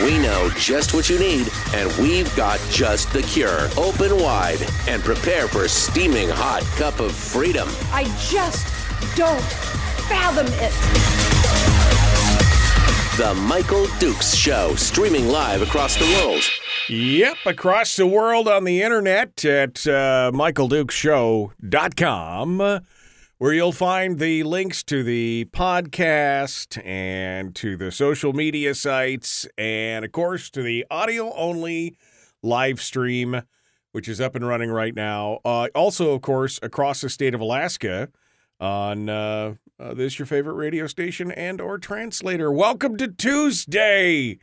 We know just what you need, and we've got just the cure. Open wide and prepare for a steaming hot cup of freedom. I just don't fathom it. The Michael Dukes Show, streaming live across the world. Yep, across the world on the internet at uh, michaeldukeshow.com, where you'll find the links to the podcast and to the social media sites, and of course to the audio only live stream, which is up and running right now. Uh, also, of course, across the state of Alaska on uh, uh, this your favorite radio station and or translator. Welcome to Tuesday.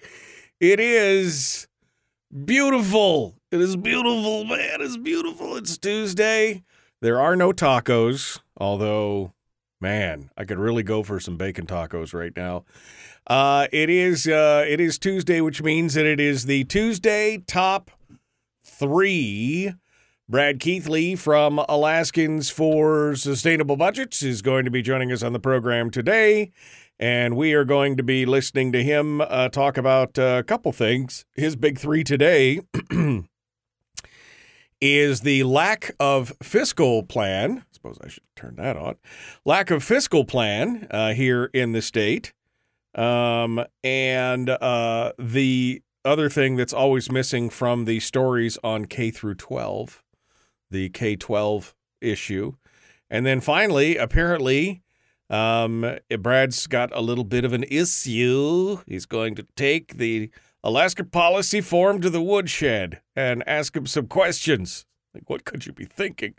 It is beautiful. It is beautiful, man. It's beautiful. It's Tuesday. There are no tacos, although, man, I could really go for some bacon tacos right now. Uh, it is uh, it is Tuesday, which means that it is the Tuesday top three. Brad Keithley from Alaskans for Sustainable Budgets is going to be joining us on the program today. And we are going to be listening to him uh, talk about uh, a couple things. His big three today is the lack of fiscal plan. I suppose I should turn that on. Lack of fiscal plan uh, here in the state. Um, and uh, the other thing that's always missing from the stories on K through 12, the K 12 issue. And then finally, apparently, um, Brad's got a little bit of an issue. He's going to take the Alaska Policy Forum to the woodshed and ask him some questions. Like, what could you be thinking?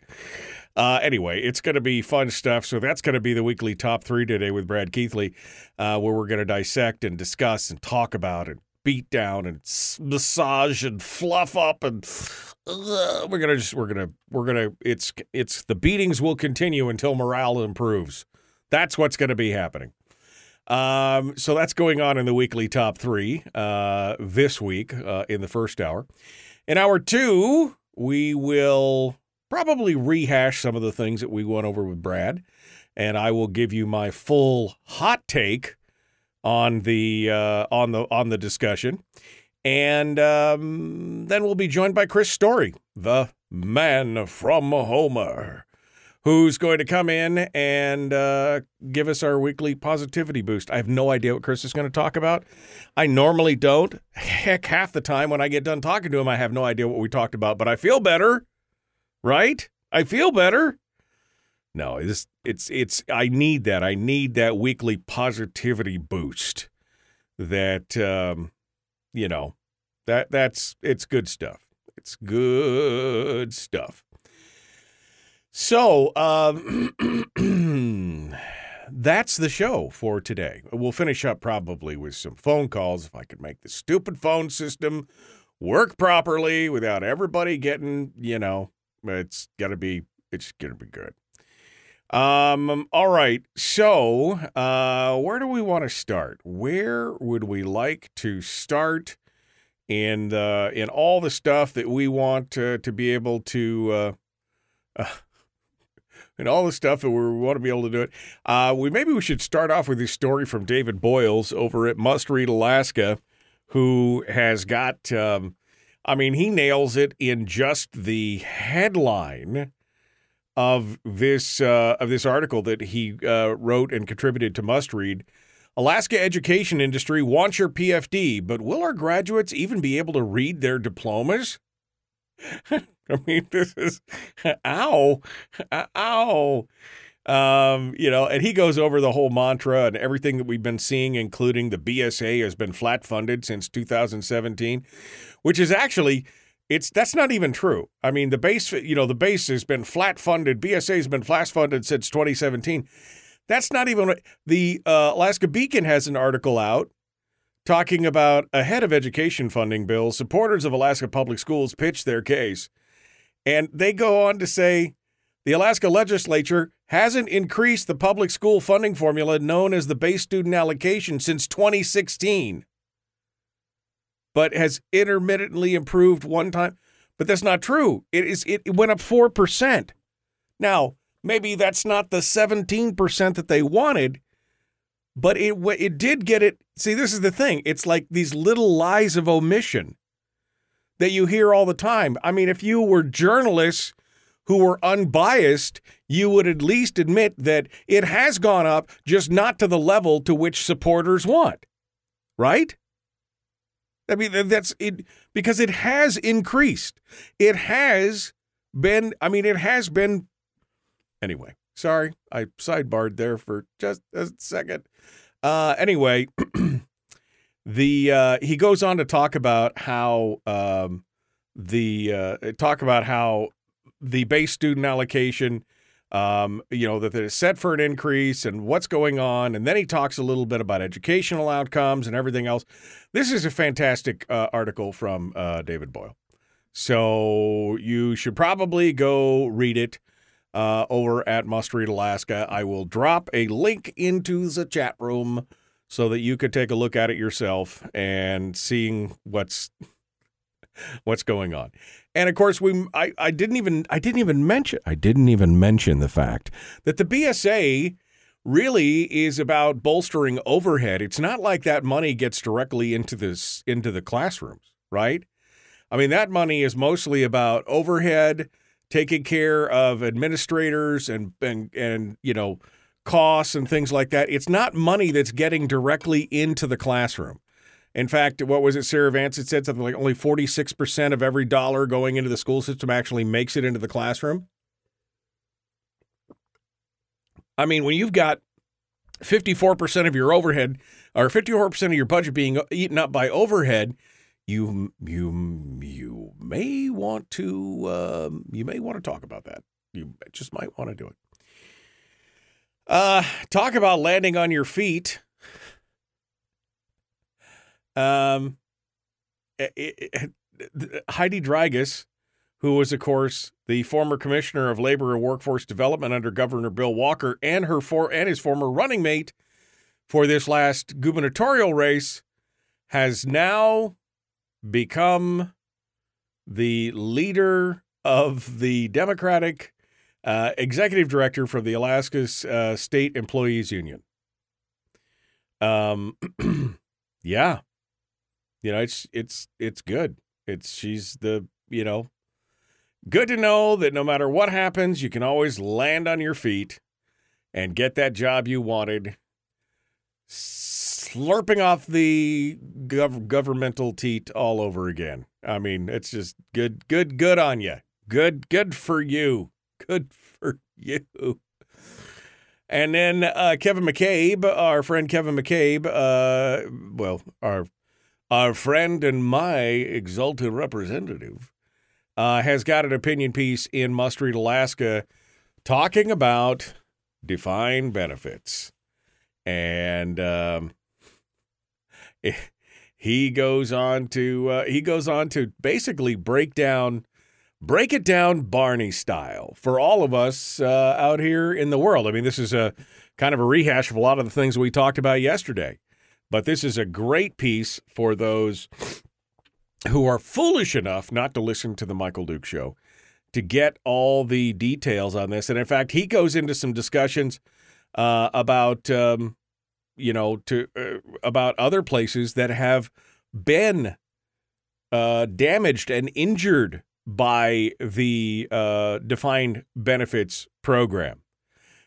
Uh, anyway, it's going to be fun stuff. So that's going to be the weekly top three today with Brad Keithley, uh, where we're going to dissect and discuss and talk about and beat down and massage and fluff up and uh, we're gonna just we're gonna we're gonna it's it's the beatings will continue until morale improves. That's what's going to be happening. Um, so that's going on in the weekly top three uh, this week uh, in the first hour. In hour two, we will probably rehash some of the things that we went over with Brad, and I will give you my full hot take on the uh, on the on the discussion, and um, then we'll be joined by Chris Story, the man from Homer who's going to come in and uh, give us our weekly positivity boost. I have no idea what Chris is going to talk about. I normally don't. Heck, half the time when I get done talking to him, I have no idea what we talked about, but I feel better, right? I feel better. No, it's it's it's I need that. I need that weekly positivity boost. That um, you know, that that's it's good stuff. It's good stuff. So, um, that's the show for today. We'll finish up probably with some phone calls if I could make the stupid phone system work properly without everybody getting, you know, it's to be it's to be good. Um all right. So, uh where do we want to start? Where would we like to start in the in all the stuff that we want to, to be able to uh, uh and all the stuff that we want to be able to do it. Uh, we maybe we should start off with this story from David Boyles over at Must Read Alaska, who has got. Um, I mean, he nails it in just the headline of this uh, of this article that he uh, wrote and contributed to Must Read. Alaska education industry wants your PFD, but will our graduates even be able to read their diplomas? I mean, this is ow, ow. Um, you know, and he goes over the whole mantra and everything that we've been seeing, including the BSA has been flat funded since 2017, which is actually it's that's not even true. I mean, the base, you know, the base has been flat funded. BSA has been flat funded since 2017. That's not even the uh, Alaska Beacon has an article out talking about ahead of education funding bill. Supporters of Alaska public schools pitch their case And they go on to say the Alaska legislature hasn't increased the public school funding formula known as the base student allocation since 2016, but has intermittently improved one time. But that's not true. It is it went up 4%. Now, maybe that's not the 17% that they wanted, but it it did get it. See, this is the thing. It's like these little lies of omission that you hear all the time. I mean, if you were journalists who were unbiased, you would at least admit that it has gone up, just not to the level to which supporters want. Right? I mean, that's it because it has increased. It has been, I mean, it has been. Anyway, sorry, I sidebarred there for just a second. Uh, anyway, the uh, he goes on to talk about how um, the uh, talk about how the base student allocation um, you know, that it's set for an increase and what's going on. And then he talks a little bit about educational outcomes and everything else. This is a fantastic uh, article from uh, David Boyle. So you should probably go read it uh, over at Must Read Alaska. I will drop a link into the chat room so that you could take a look at it yourself and seeing what's what's going on. And of course, we I, I didn't even I didn't even mention I didn't even mention the fact that the BSA really is about bolstering overhead. It's not like that money gets directly into this into the classrooms, right? I mean, that money is mostly about overhead, taking care of administrators and and and you know costs and things like that. It's not money that's getting directly into the classroom. In fact, what was it? Sarah Vance had said something like only 46% of every dollar going into the school system actually makes it into the classroom. I mean, when you've got 54% of your overhead or 54% of your budget being eaten up by overhead, you you you may want to um, you may want to talk about that. You just might want to do it. Uh, talk about landing on your feet. Um, it, it, Heidi Drygas, who was, of course, the former commissioner of labor and workforce development under Governor Bill Walker, and her for and his former running mate for this last gubernatorial race, has now become the leader of the Democratic uh, executive director for the Alaska uh, State Employees Union. Um, yeah, you know, it's it's it's good. It's she's the you know, good to know that no matter what happens, you can always land on your feet and get that job you wanted. Slurping off the gov- governmental teat all over again. I mean, it's just good, good, good on you. Good, good for you. Good for you. And then uh, Kevin McCabe, our friend Kevin McCabe, uh, well, our our friend and my exalted representative, uh, has got an opinion piece in Must Read Alaska talking about defined benefits. And um, he goes on to uh, he goes on to basically break down break it down Barney style for all of us uh, out here in the world. I mean, this is a kind of a rehash of a lot of the things we talked about yesterday. But this is a great piece for those who are foolish enough not to listen to the Michael Duke show to get all the details on this. And in fact, he goes into some discussions uh, about, um, you know, to uh, about other places that have been uh, damaged and injured by the uh, defined benefits program.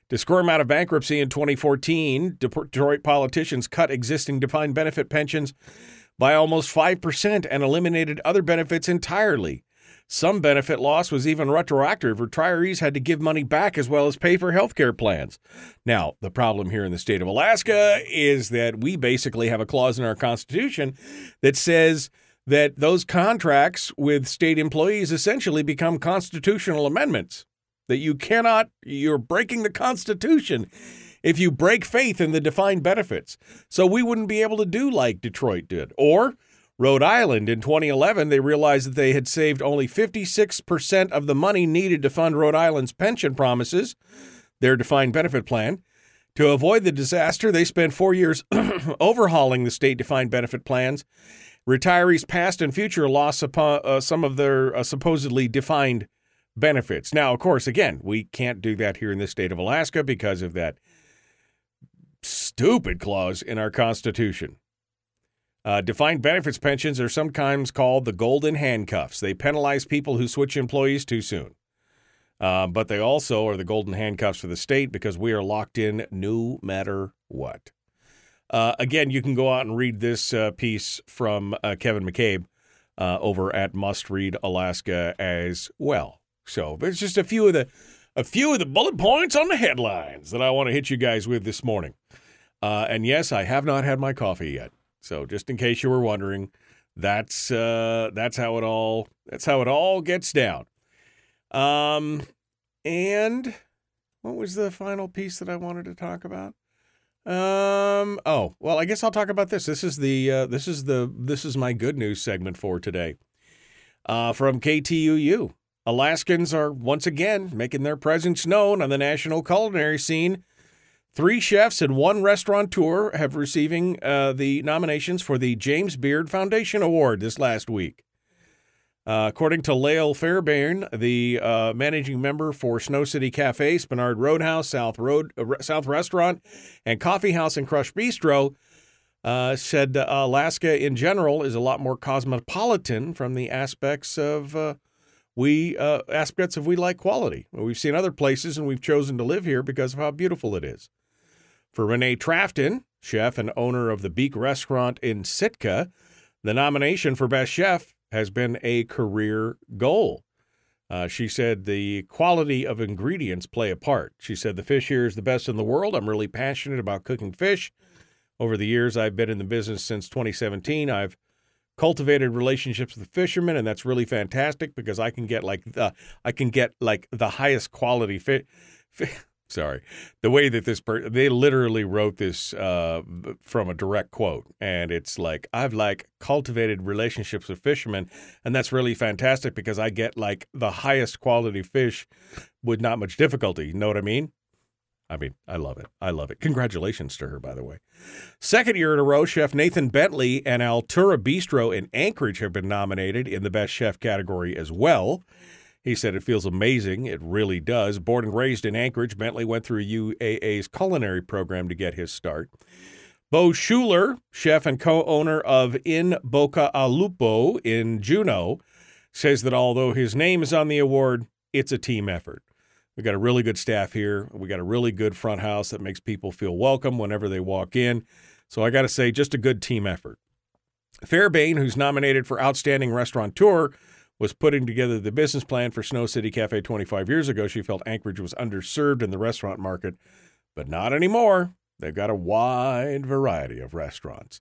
To squirm out of bankruptcy in 2014, Detroit politicians cut existing defined benefit pensions by almost 5% and eliminated other benefits entirely. Some benefit loss was even retroactive. Retirees had to give money back as well as pay for health care plans. Now, the problem here in the state of Alaska is that we basically have a clause in our Constitution that says that those contracts with state employees essentially become constitutional amendments that you cannot, you're breaking the Constitution if you break faith in the defined benefits. So we wouldn't be able to do like Detroit did. Or Rhode Island in 2011, they realized that they had saved only 56% of the money needed to fund Rhode Island's pension promises, their defined benefit plan. To avoid the disaster, they spent four years overhauling the state defined benefit plans. Retirees past and future lost upon, uh, some of their uh, supposedly defined benefits. Now, of course, again, we can't do that here in the state of Alaska because of that stupid clause in our Constitution. Uh, defined benefits pensions are sometimes called the golden handcuffs. They penalize people who switch employees too soon. Uh, but they also are the golden handcuffs for the state because we are locked in no matter what. Uh, again, you can go out and read this uh, piece from uh, Kevin McCabe uh, over at Must Read Alaska as well. So there's just a few of the a few of the bullet points on the headlines that I want to hit you guys with this morning. Uh, and yes, I have not had my coffee yet. So just in case you were wondering, that's uh, that's how it all that's how it all gets down. Um, and what was the final piece that I wanted to talk about? Um, oh, well, I guess I'll talk about this. This is the uh, this is the this is my good news segment for today. Uh, from KTUU, Alaskans are once again making their presence known on the national culinary scene. Three chefs and one restaurateur have receiving uh, the nominations for the James Beard Foundation Award this last week. Uh, according to Lael Fairbairn, the uh, managing member for Snow City Cafe, Spenard Roadhouse, South Road uh, South Restaurant, and Coffee House and Crush Bistro, uh, said Alaska in general is a lot more cosmopolitan from the aspects of uh, we uh, aspects of we like quality. We've seen other places and we've chosen to live here because of how beautiful it is. For Renee Trafton, chef and owner of the Beak Restaurant in Sitka, the nomination for Best Chef has been a career goal. Uh, she said the quality of ingredients play a part. She said the fish here is the best in the world. I'm really passionate about cooking fish. Over the years I've been in the business since 2017, I've cultivated relationships with fishermen, and that's really fantastic because I can get like the I can get like the highest quality fish. sorry, the way that this per- they literally wrote this uh, from a direct quote, and it's like I've like cultivated relationships with fishermen, and that's really fantastic because I get like the highest quality fish with not much difficulty. You know what I mean? I mean, I love it. I love it. Congratulations to her, by the way. Second year in a row, Chef Nathan Bentley and Altura Bistro in Anchorage have been nominated in the Best Chef category as well. He said it feels amazing. It really does. Born and raised in Anchorage, Bentley went through UAA's culinary program to get his start. Beau Schooler, chef and co owner of In Bocca al Lupo in Juneau, says that although his name is on the award, it's a team effort. We got a really good staff here. We got a really good front house that makes people feel welcome whenever they walk in. So I got to say, just a good team effort. Fairbairn, who's nominated for Outstanding Restaurateur, was putting together the business plan for Snow City Cafe 25 years ago. She felt Anchorage was underserved in the restaurant market, but not anymore. They've got a wide variety of restaurants.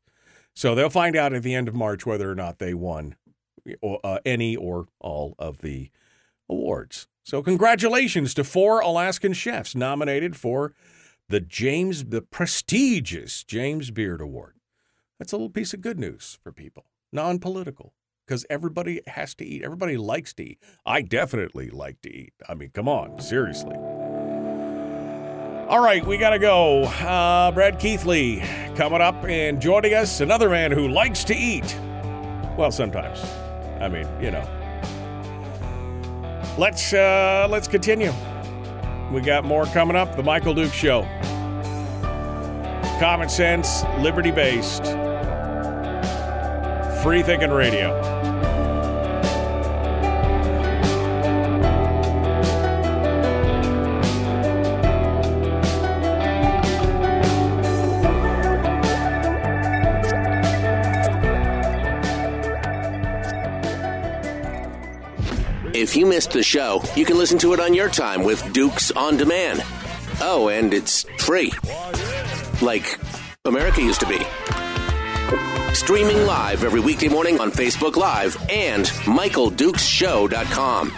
So they'll find out at the end of March whether or not they won uh, any or all of the awards. So congratulations to four Alaskan chefs nominated for the James, the prestigious James Beard Award. That's a little piece of good news for people, non political because everybody has to eat. Everybody likes to eat. I definitely like to eat. I mean, come on, seriously. All right, we got to go. Uh, Brad Keithley coming up and joining us, another man who likes to eat. Well, sometimes. I mean, you know. Let's uh, let's continue. We got more coming up. The Michael Duke Show. Common sense, liberty based. Free Thinking Radio. If you missed the show, you can listen to it on your time with Dukes on Demand. Oh, and it's free. Like America used to be. Streaming live every weekday morning on Facebook Live and MichaelDukesShow.com.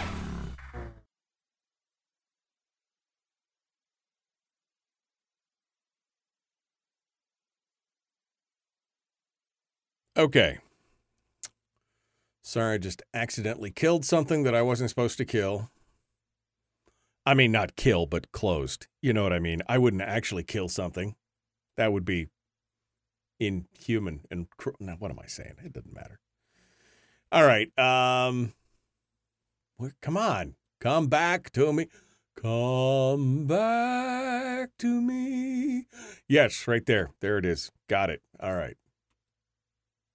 Okay. Sorry, I just accidentally killed something that I wasn't supposed to kill. I mean, not kill, but closed. You know what I mean? I wouldn't actually kill something. That would be inhuman and cruel. Now, what am I saying? It doesn't matter. All right. Um, come on. Come back to me. Come back to me. Yes, right there. There it is. Got it. All right.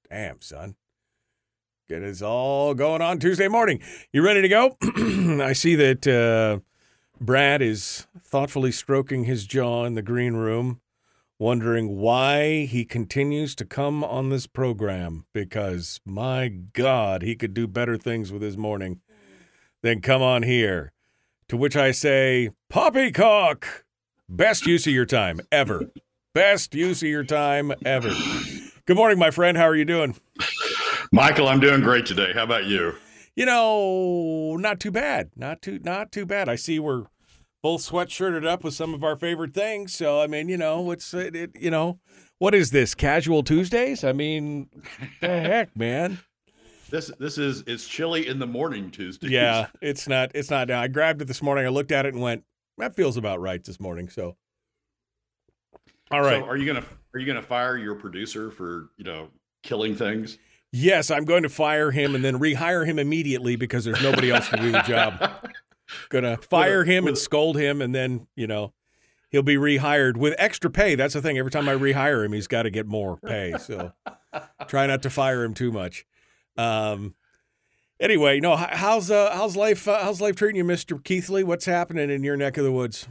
Damn, son. Get us all going on Tuesday morning. You ready to go? I see that uh, Brad is thoughtfully stroking his jaw in the green room, wondering why he continues to come on this program because, my God, he could do better things with his morning than come on here. To which I say, Poppycock! Best use of your time ever. Best use of your time ever. Good morning, my friend. How are you doing? Michael, I'm doing great today. How about you? You know, not too bad. Not too not too bad. I see we're both sweatshirted up with some of our favorite things. So I mean, you know, what's it, it you know, what is this? Casual Tuesdays? I mean, the heck, man. This this is it's chilly in the morning Tuesday. Yeah, it's not it's not now. I grabbed it this morning. I looked at it and went, that feels about right this morning. So all right. So are you gonna are you gonna fire your producer for you know killing things? Yes, I'm going to fire him and then rehire him immediately because there's nobody else to do the job. Gonna fire him and scold him, and then you know he'll be rehired with extra pay. That's the thing. Every time I rehire him, he's got to get more pay. So try not to fire him too much. Um. Anyway, no. How's uh, how's life? Uh, how's life treating you, Mister Keithley? What's happening in your neck of the woods?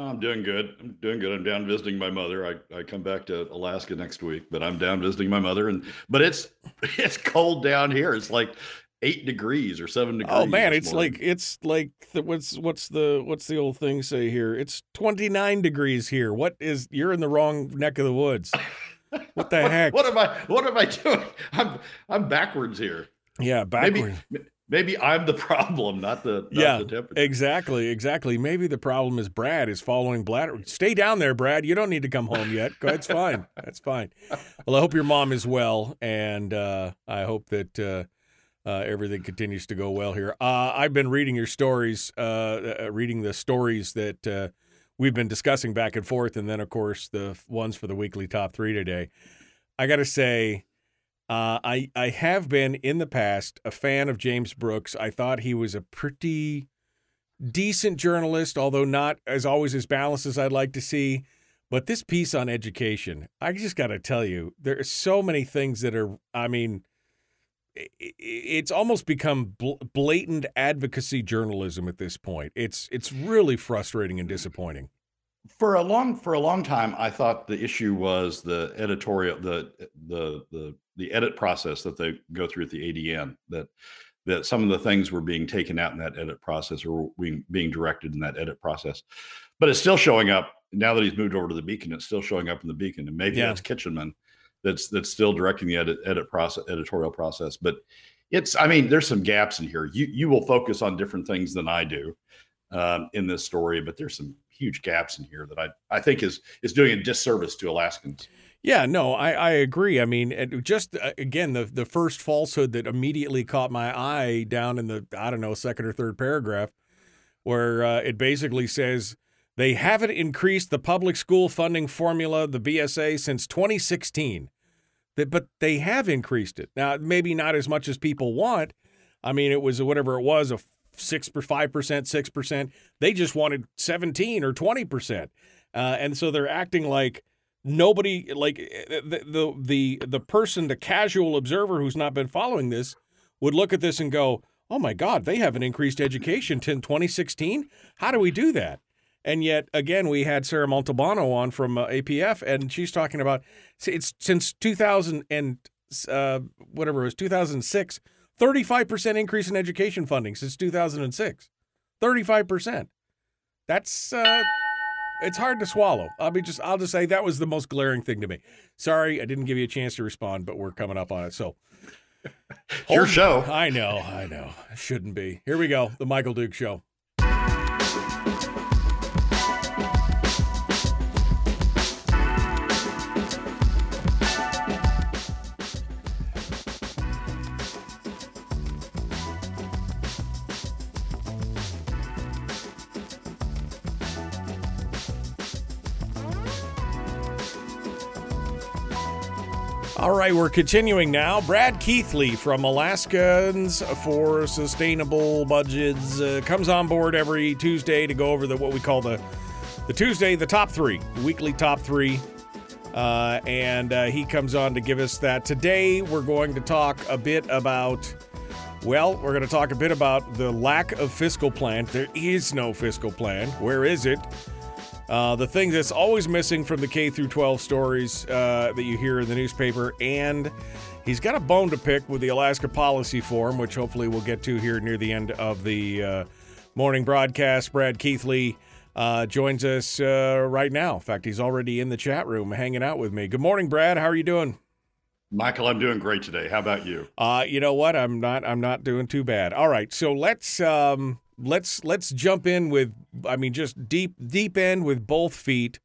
Oh, I'm doing good. I'm doing good. I'm down visiting my mother. I, I come back to Alaska next week, but I'm down visiting my mother and but it's it's cold down here. It's like eight degrees or seven degrees. Oh man, it's morning. like it's like the, what's what's the what's the old thing say here? It's 29 degrees here. What is you're in the wrong neck of the woods. What the what, heck? What am I what am I doing? I'm I'm backwards here. Yeah, backwards. Maybe, maybe I'm the problem, not the not yeah, the temperature. exactly, exactly. Maybe the problem is Brad is following Brad. Stay down there, Brad. You don't need to come home yet. It's fine. That's fine. Well, I hope your mom is well, and uh, I hope that uh, uh, everything continues to go well here. Uh, I've been reading your stories, uh, uh, reading the stories that we've been discussing back and forth, and then of course the ones for the weekly top three today. I got to say. Uh, I I have been in the past a fan of James Brooks. I thought he was a pretty decent journalist, although not as always as balanced as I'd like to see. But this piece on education, I just got to tell you, there are so many things that are. I mean, it's almost become blatant advocacy journalism at this point. It's it's really frustrating and disappointing for a long for a long time i thought the issue was the editorial the the the the edit process that they go through at the adn that that some of the things were being taken out in that edit process or being being directed in that edit process but it's still showing up now that he's moved over to the beacon it's still showing up in the beacon and maybe yeah. that's kitchenman that's that's still directing the edit edit process editorial process but it's i mean there's some gaps in here you you will focus on different things than i do um, in this story but there's some huge gaps in here that I, I think is is doing a disservice to Alaskans. Yeah, no, I, I agree. I mean, just uh, again, the the first falsehood that immediately caught my eye down in the I don't know second or third paragraph, where uh, it basically says they haven't increased the public school funding formula, the BSA, since 2016. That, but they have increased it now. Maybe not as much as people want. I mean, it was whatever it was a six per five percent, six percent. They just wanted seventeen or twenty percent, uh, and so they're acting like nobody, like eh, the, the the the person, the casual observer who's not been following this, would look at this and go, "Oh my God, they haven't increased education since 2016. How do we do that?" And yet, again, we had Sarah Montalbano on from uh, APF, and she's talking about it's since 2000 and uh, whatever it was 2006 35% increase in education funding since 2006. 35%. That's uh it's hard to swallow. I'll be just I'll just say that was the most glaring thing to me. Sorry, I didn't give you a chance to respond, but we're coming up on it. So your show. I know, I know. It shouldn't be. Here we go. The Michael Duke show. Right, we're continuing now. Brad Keithley from Alaskans for Sustainable Budgets uh, comes on board every Tuesday to go over the what we call the the Tuesday the top three, the weekly top three, uh, and uh, he comes on to give us that. Today we're going to talk a bit about. Well, we're going to talk a bit about the lack of fiscal plan. There is no fiscal plan. Where is it? Uh, the thing that's always missing from the K through 12 stories uh, that you hear in the newspaper, and he's got a bone to pick with the Alaska Policy Forum, which hopefully we'll get to here near the end of the uh, morning broadcast. Brad Keithley uh, joins us uh, right now. In fact, he's already in the chat room hanging out with me. Good morning, Brad. How are you doing? Michael, I'm doing great today. How about you? Uh, you know what? I'm not. I'm not doing too bad. All right, so let's um, let's let's jump in with I mean just deep deep end with both feet.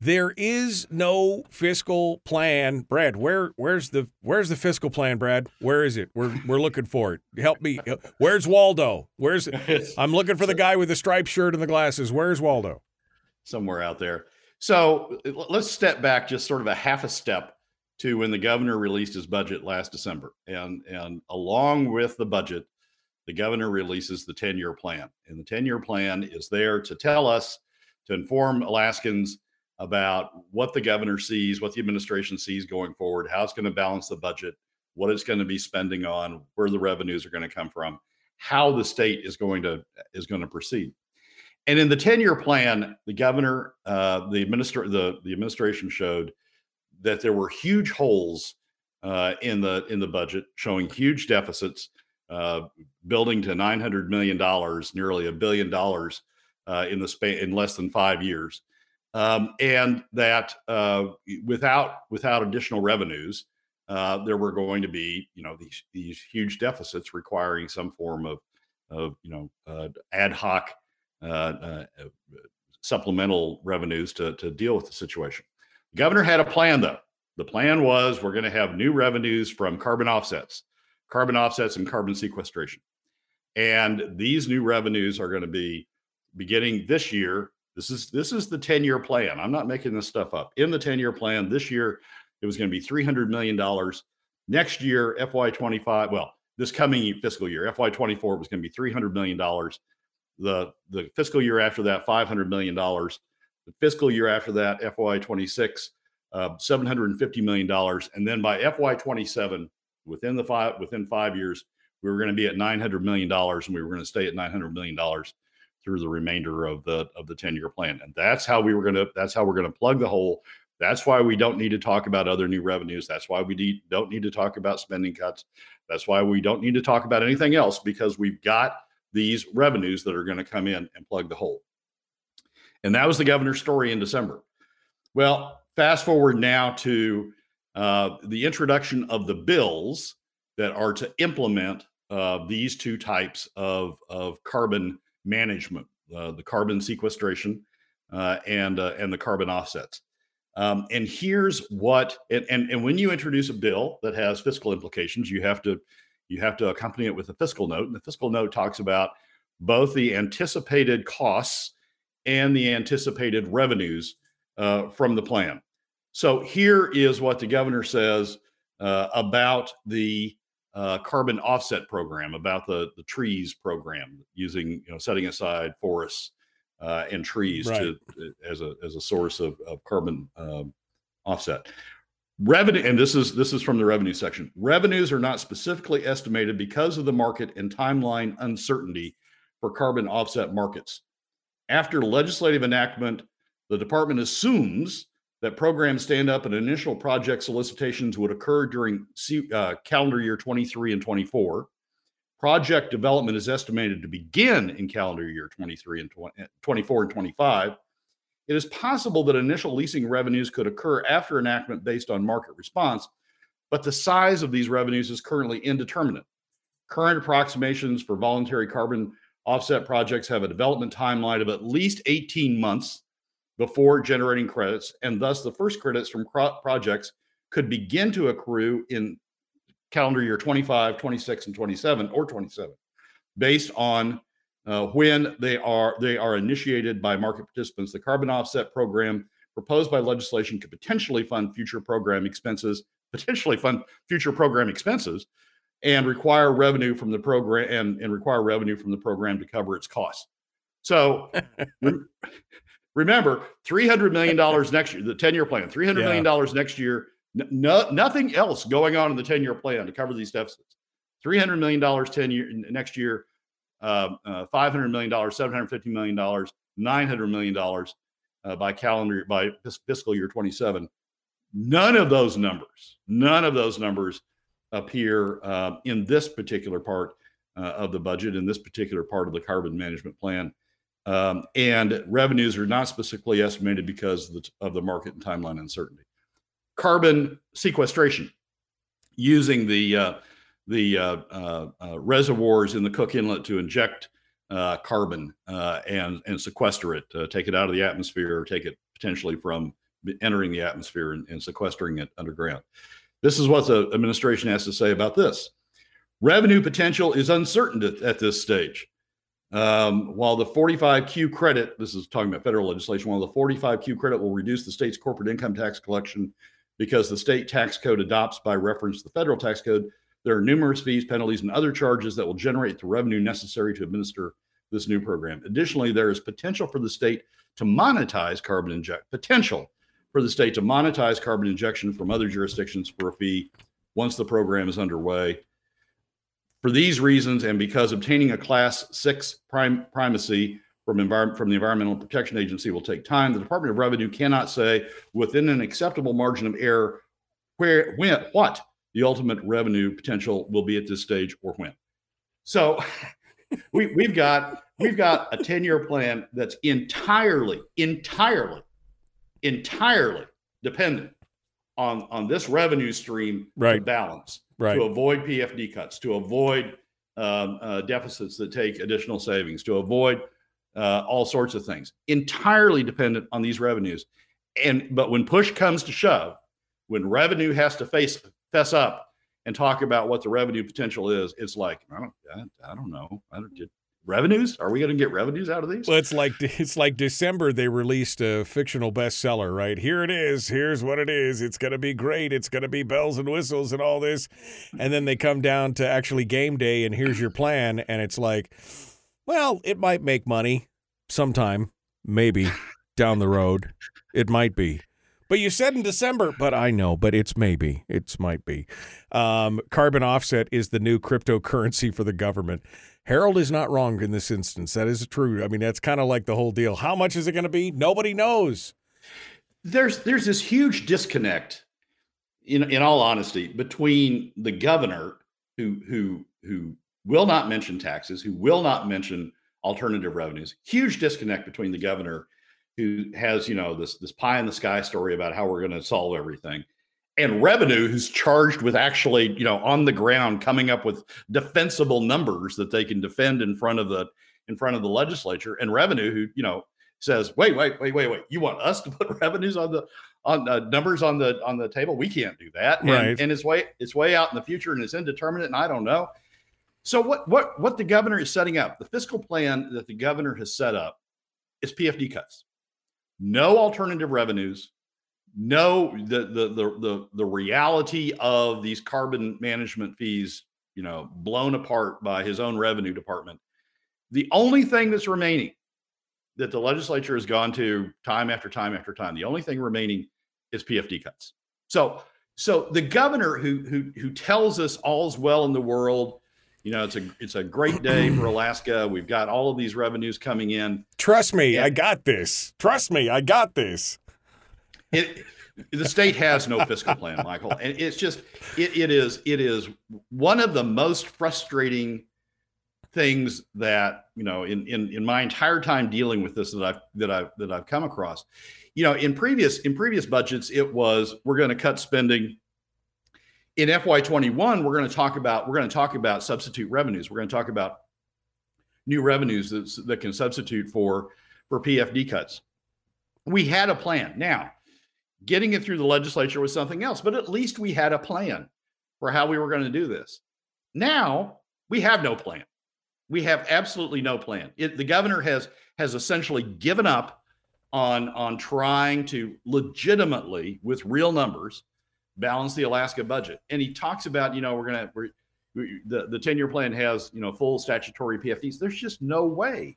There is no fiscal plan, Brad. Where where's the where's the fiscal plan, Brad? Where is it? We're we're looking for it. Help me. Where's Waldo? Where's I'm looking for the guy with the striped shirt and the glasses. Where's Waldo? Somewhere out there. So let's step back just sort of a half a step to when the governor released his budget last December. And and along with the budget, the governor releases the 10 year plan. And the 10 year plan is there to tell us, to inform Alaskans about what the governor sees, what the administration sees going forward, how it's going to balance the budget, what it's going to be spending on, where the revenues are going to come from, how the state is going to is going to proceed. And in the 10 year plan, the governor, uh, the, administer- the, the administration showed that there were huge holes uh, in the in the budget, showing huge deficits uh, building to 900 million dollars, nearly a billion dollars uh, in the span in less than five years, um, and that uh, without without additional revenues, uh, there were going to be you know these these huge deficits requiring some form of of you know uh, ad hoc supplemental revenues to to deal with the situation. The governor had a plan though. The plan was we're going to have new revenues from carbon offsets carbon offsets and carbon sequestration. And these new revenues are going to be beginning this year. This is this is the 10-year plan. I'm not making this stuff up. In the 10-year plan, this year it was going to be 300 million dollars. Next year, FY25, well, this coming fiscal year, FY24 was going to be 300 million dollars. The the fiscal year after that, 500 million dollars. The fiscal year after that, FY26, uh, 750 million dollars, and then by FY27, within the five within five years, we were going to be at nine hundred million dollars, and we were going to stay at nine hundred million dollars through the remainder of the of the ten year plan. And that's how we were going to that's how we're going to plug the hole. That's why we don't need to talk about other new revenues. That's why we need, don't need to talk about spending cuts. That's why we don't need to talk about anything else because we've got these revenues that are going to come in and plug the hole. And that was the governor's story in December. Well, fast forward now to uh, the introduction of the bills that are to implement uh, these two types of, of carbon management, uh, the carbon sequestration uh, and, uh, and the carbon offsets. Um, and here's what, and, and, and when you introduce a bill that has fiscal implications, you have to you have to accompany it with a fiscal note. And the fiscal note talks about both the anticipated costs and the anticipated revenues uh, from the plan. So here is what the governor says uh, about the uh, carbon offset program, about the the trees program, using you know setting aside forests uh, and trees right. to uh, as a as a source of, of carbon um, offset. Revenue, and this is this is from the revenue section. Revenues are not specifically estimated because of the market and timeline uncertainty for carbon offset markets. After legislative enactment, the department assumes that programs stand up and initial project solicitations would occur during uh, calendar year 23 and 24. Project development is estimated to begin in calendar year 23 and 20, 24 and 25. It is possible that initial leasing revenues could occur after enactment based on market response, but the size of these revenues is currently indeterminate. Current approximations for voluntary carbon offset projects have a development timeline of at least 18 months before generating credits, and thus the first credits from projects could begin to accrue in calendar year 25, 26, and 27, or 27, based on uh, when they are they are initiated by market participants. The carbon offset program proposed by legislation could potentially fund future program expenses potentially fund future program expenses and require revenue from the program and, and require revenue from the program to cover its costs. So remember, $300 million next year, the 10 year plan, $300 Yeah. million dollars next year, no, nothing else going on in the 10 year plan to cover these deficits. $300 million 10 year next year, um, uh, $500 million, $750 million, $900 million uh, by calendar, by fiscal year 27. None of those numbers, none of those numbers appear uh, in this particular part uh, of the budget, in this particular part of the carbon management plan. Um, and revenues are not specifically estimated because of the, of the market and timeline uncertainty. Carbon sequestration, using the uh, the uh, uh, uh, reservoirs in the Cook Inlet to inject uh, carbon uh, and and sequester it, take it out of the atmosphere, or take it potentially from entering the atmosphere and, and sequestering it underground. This is what the administration has to say about this. Revenue potential is uncertain at, at this stage. Um, while the 45Q credit, this is talking about federal legislation, while the 45Q credit will reduce the state's corporate income tax collection because the state tax code adopts by reference the federal tax code, there are numerous fees, penalties, and other charges that will generate the revenue necessary to administer this new program. Additionally, there is potential for the state to monetize carbon inject potential for the state to monetize carbon injection from other jurisdictions for a fee once the program is underway. For these reasons, and because obtaining a Class Six prim- primacy from, envir- from the Environmental Protection Agency will take time, the Department of Revenue cannot say within an acceptable margin of error where, when, what the ultimate revenue potential will be at this stage or when. So we, we've got we've got a 10-year plan that's entirely, entirely, entirely dependent on on this revenue stream to Right. balance Right. to avoid PFD cuts, to avoid um, uh, deficits that take additional savings, to avoid uh, all sorts of things. Entirely dependent on these revenues. And but when push comes to shove, when revenue has to face fess up and talk about what the revenue potential is, it's like I don't I, I don't know. I don't revenues. Are we going to get revenues out of these? Well, it's like it's like December. They released a fictional bestseller, right? Here it is. Here's what it is. It's gonna be great. It's gonna be bells and whistles and all this, and then they come down to actually game day, and here's your plan, and it's like, well, it might make money sometime, maybe down the road. It might be. But you said in December, but I know, but it's maybe. It's might be. Um, carbon offset is the new cryptocurrency for the government. Harold is not wrong in this instance. That is true. I mean, that's kind of like the whole deal. How much is it going to be? Nobody knows. there's there's this huge disconnect in in all honesty between the governor who who who will not mention taxes who will not mention alternative revenues huge disconnect between the governor who has you know this this pie in the sky story about how we're going to solve everything and revenue who's charged with actually you know on the ground coming up with defensible numbers that they can defend in front of the in front of the legislature and revenue who you know says, "Wait, wait, wait, wait, wait! You want us to put revenues on the on uh, numbers on the on the table? We can't do that." And, Right. and it's way it's way out in the future and it's indeterminate, and I don't know. So what what what the governor is setting up, the fiscal plan that the governor has set up, is PFD cuts. No alternative revenues. No, the the the the the reality of these carbon management fees, you know, blown apart by his own revenue department. The only thing that's remaining that the legislature has gone to time after time after time. The only thing remaining is PFD cuts. So, so the governor who who who tells us all's well in the world, you know, it's a it's a great day for Alaska. We've got all of these revenues coming in. Trust me. I got this. Trust me, I got this. It, the state has no fiscal plan, Michael, and it's just it, it is it is one of the most frustrating things that you know in in in my entire time dealing with this that I've that I've that I've come across. You know, in previous in previous budgets, it was we're going to cut spending. In FY21, we're going to talk about we're going to talk about substitute revenues. We're going to talk about new revenues that, that can substitute for for PFD cuts. We had a plan. Now, getting it through the legislature was something else, but at least we had a plan for how we were going to do this. Now we have no plan. We have absolutely no plan. It, the governor has has essentially given up on on trying to legitimately, with real numbers, balance the Alaska budget. And he talks about, you know, we're gonna we're we, the the ten year plan has you know full statutory PFDs. There's just no way.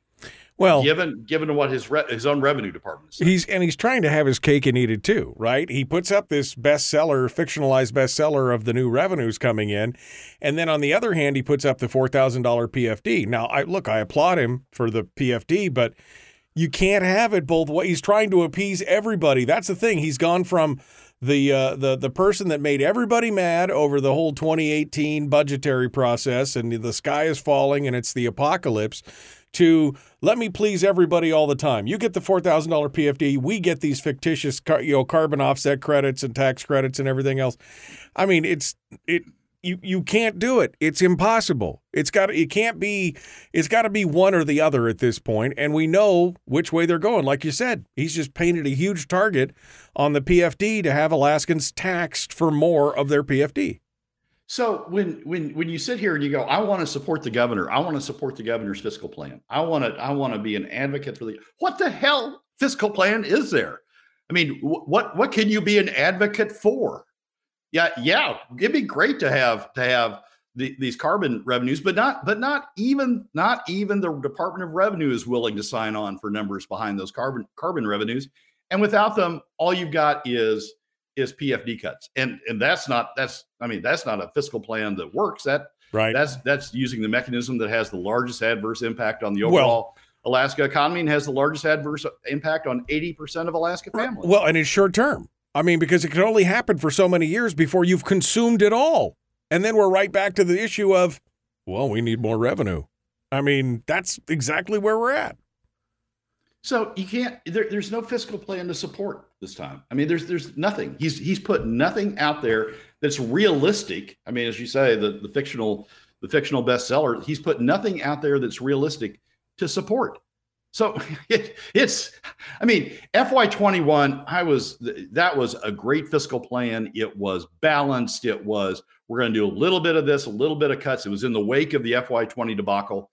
Well, given given what his re, his own revenue department is. He's and he's trying to have his cake and eat it too, right? He puts up this bestseller, fictionalized bestseller of the new revenues coming in, and then on the other hand, he puts up the four thousand dollar PFD. Now, I look, I applaud him for the PFD, but you can't have it both ways. He's trying to appease everybody. That's the thing. He's gone from the uh, the the person that made everybody mad over the whole 2018 budgetary process and the sky is falling and it's the apocalypse to let me please everybody all the time. You get the $4,000 PFD, we get these fictitious you know carbon offset credits and tax credits and everything else. I mean, it's it you you can't do it. It's impossible. It's got it can't be it's got to be one or the other at this point and we know which way they're going. Like you said, he's just painted a huge target on the PFD to have Alaskans taxed for more of their PFD. So when when when you sit here and you go, I want to support the governor, I want to support the governor's fiscal plan. I want to I want to be an advocate for the what the hell fiscal plan is there? I mean, what what can you be an advocate for? Yeah, yeah, it'd be great to have to have the, these carbon revenues, but not but not even not even the Department of Revenue is willing to sign on for numbers behind those carbon carbon revenues. And without them, all you've got is is PFD cuts. And and that's not that's I mean that's not a fiscal plan that works. That right. That's that's using the mechanism that has the largest adverse impact on the overall well, Alaska economy and has the largest adverse impact on 80% of Alaska families. Well, and it's short term. I mean, because it can only happen for so many years before you've consumed it all. And then we're right back to the issue of, well, we need more revenue. I mean, that's exactly where we're at. So you can't. There, there's no fiscal plan to support this time. I mean, there's there's nothing. He's he's put nothing out there that's realistic. I mean, as you say, the the fictional the fictional bestseller. He's put nothing out there that's realistic to support. So it, it's, I mean, FY21, I was, that was a great fiscal plan. It was balanced. It was, we're going to do a little bit of this, a little bit of cuts. It was in the wake of the FY20 debacle.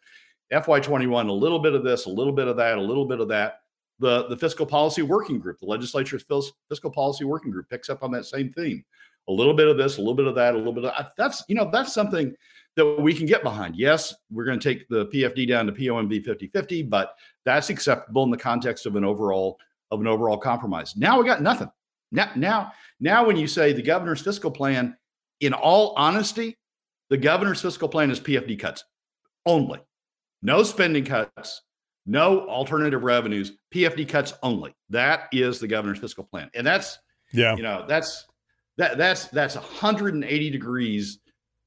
FY21, a little bit of this, a little bit of that, a little bit of that. The, the fiscal policy working group, the legislature's fiscal policy working group picks up on that same theme. A little bit of this, a little bit of that, a little bit of that. That's, you know, that's something that we can get behind. Yes, we're going to take the PFD down to POMV 50-50, but that's acceptable in the context of an overall of an overall compromise. Now we got nothing. Now, now, now when you say the governor's fiscal plan, in all honesty, the governor's fiscal plan is PFD cuts only. No spending cuts, no alternative revenues, PFD cuts only. That is the governor's fiscal plan. And that's yeah, you know, that's that that's that's 180 degrees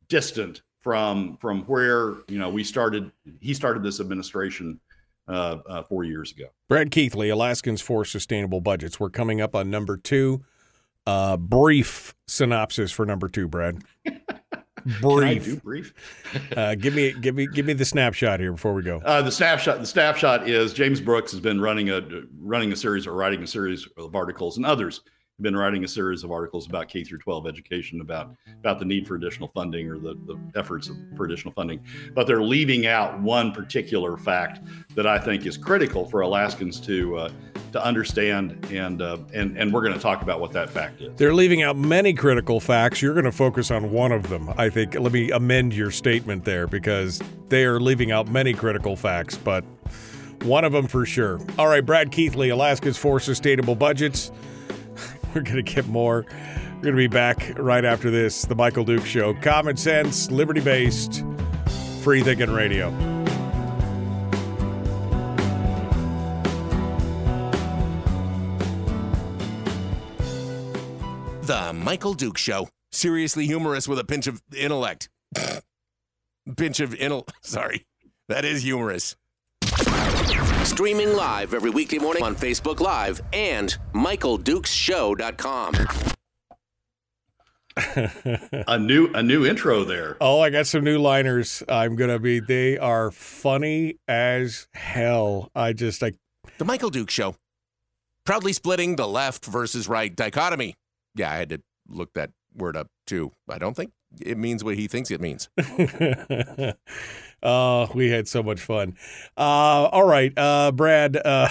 distant from from where you know we started. He started this administration uh, uh, four years ago. Brad Keithley, Alaskans for Sustainable Budgets. We're coming up on number two. Uh, brief synopsis for number two, Brad. brief. brief? uh, give me, give me, give me the snapshot here before we go. Uh, the snapshot. The snapshot is James Brooks has been running a running a series or writing a series of articles, and others been writing a series of articles about K through 12 education, about about the need for additional funding or the, the efforts for additional funding. But they're leaving out one particular fact that I think is critical for Alaskans to uh, to understand, and uh, and and we're going to talk about what that fact is. They're leaving out many critical facts. You're going to focus on one of them. I think. Let me amend your statement there because they are leaving out many critical facts, but. One of them for sure. All right, Brad Keithley, Alaska's for Sustainable Budgets. We're going to get more. We're going to be back right after this. The Michael Duke Show. Common sense, liberty based, free thinking radio. The Michael Duke Show. Seriously humorous with a pinch of intellect. pinch of intellect. Sorry. That is humorous. Streaming live every weekday morning on Facebook Live and MichaelDukesShow.com. a new a new intro there. Oh, I got some new liners. I'm gonna be. They are funny as hell. I just like the Michael Duke Show, proudly splitting the left versus right dichotomy. Yeah, I had to look that word up too. I don't think it means what he thinks it means. Oh, we had so much fun. Uh, all right, uh, Brad. Uh,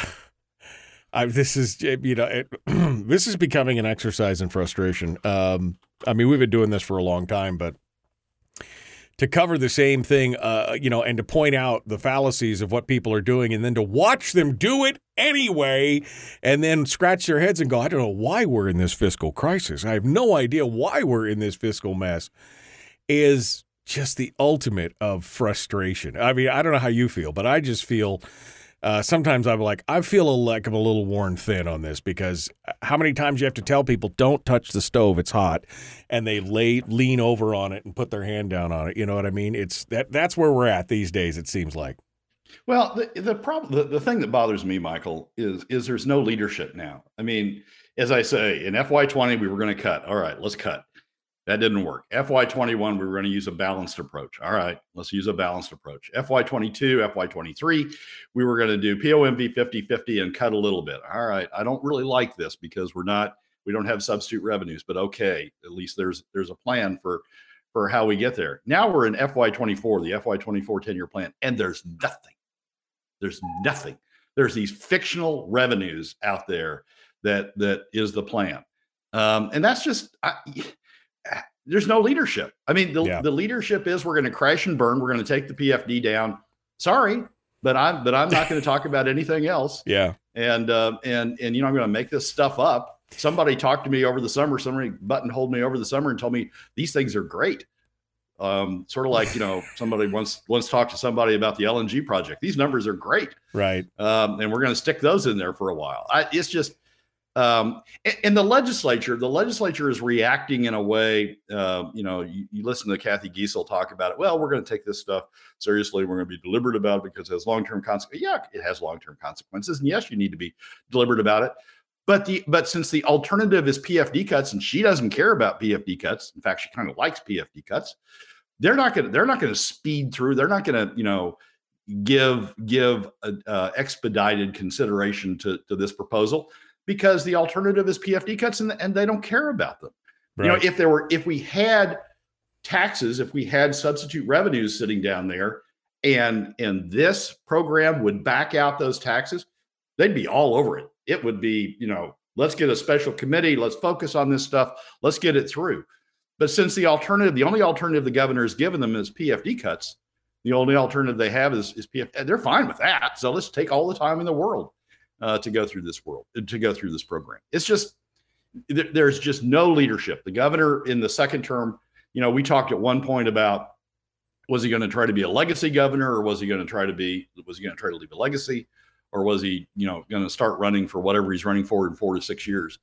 I, this is you know it, this is becoming an exercise in frustration. Um, I mean, we've been doing this for a long time, but to cover the same thing, uh, you know, and to point out the fallacies of what people are doing, and then to watch them do it anyway, and then scratch their heads and go, I don't know why we're in this fiscal crisis. I have no idea why we're in this fiscal mess. Is just the ultimate of frustration. I mean, I don't know how you feel, but I just feel uh, sometimes I'm like, I feel like I'm a little worn thin on this because how many times you have to tell people don't touch the stove, it's hot, and they lay lean over on it and put their hand down on it. You know what I mean? It's that that's where we're at these days. It seems like. Well, the the problem, the, the thing that bothers me, Michael, is is there's no leadership now. I mean, as I say, in FY20 we were going to cut. All right, let's cut. That didn't work. FY21, we were going to use a balanced approach. All right, let's use a balanced approach. FY22, FY23, we were going to do POMV 50 50 and cut a little bit. All right, I don't really like this because we're not, we don't have substitute revenues, but okay, at least there's there's a plan for for how we get there. Now we're in FY24, the FY24 10 year plan, and there's nothing. There's nothing. There's these fictional revenues out there that that is the plan. Um, and that's just, I, there's no leadership. I mean, the, yeah. the leadership is we're going to crash and burn. We're going to take the PFD down. Sorry, but I'm but I'm not going to talk about anything else. Yeah. And uh, and and you know I'm going to make this stuff up. Somebody talked to me over the summer. Somebody buttonholed me over the summer and told me these things are great. Um, sort of like you know somebody once once talked to somebody about the LNG project. These numbers are great, right? Um, and we're going to stick those in there for a while. I, it's just um, and, the legislature, the legislature is reacting in a way. Uh, you know, you, you, listen to Cathy Giessel talk about it. Well, we're going to take this stuff seriously. We're going to be deliberate about it because it has long-term consequences. Yeah, it has long-term consequences, and yes, you need to be deliberate about it. But the but since the alternative is PFD cuts, and she doesn't care about PFD cuts. In fact, she kind of likes PFD cuts. They're not going to they're not going to speed through. They're not going to you know give give a, uh, expedited consideration to to this proposal because the alternative is PFD cuts and, and they don't care about them. Right. You know, if there were, if we had taxes, if we had substitute revenues sitting down there, and and this program would back out those taxes, they'd be all over it. It would be, you know, let's get a special committee, let's focus on this stuff, let's get it through. But since the alternative, the only alternative the governor has given them is PFD cuts, the only alternative they have is, is PFD. They're fine with that. So let's take all the time in the world uh, to go through this world to go through this program. It's just there's just no leadership. The governor in the second term, you know, we talked at one point about was he going to try to be a legacy governor or was he going to try to be was he going to try to leave a legacy or was he you know going to start running for whatever he's running for in four to six years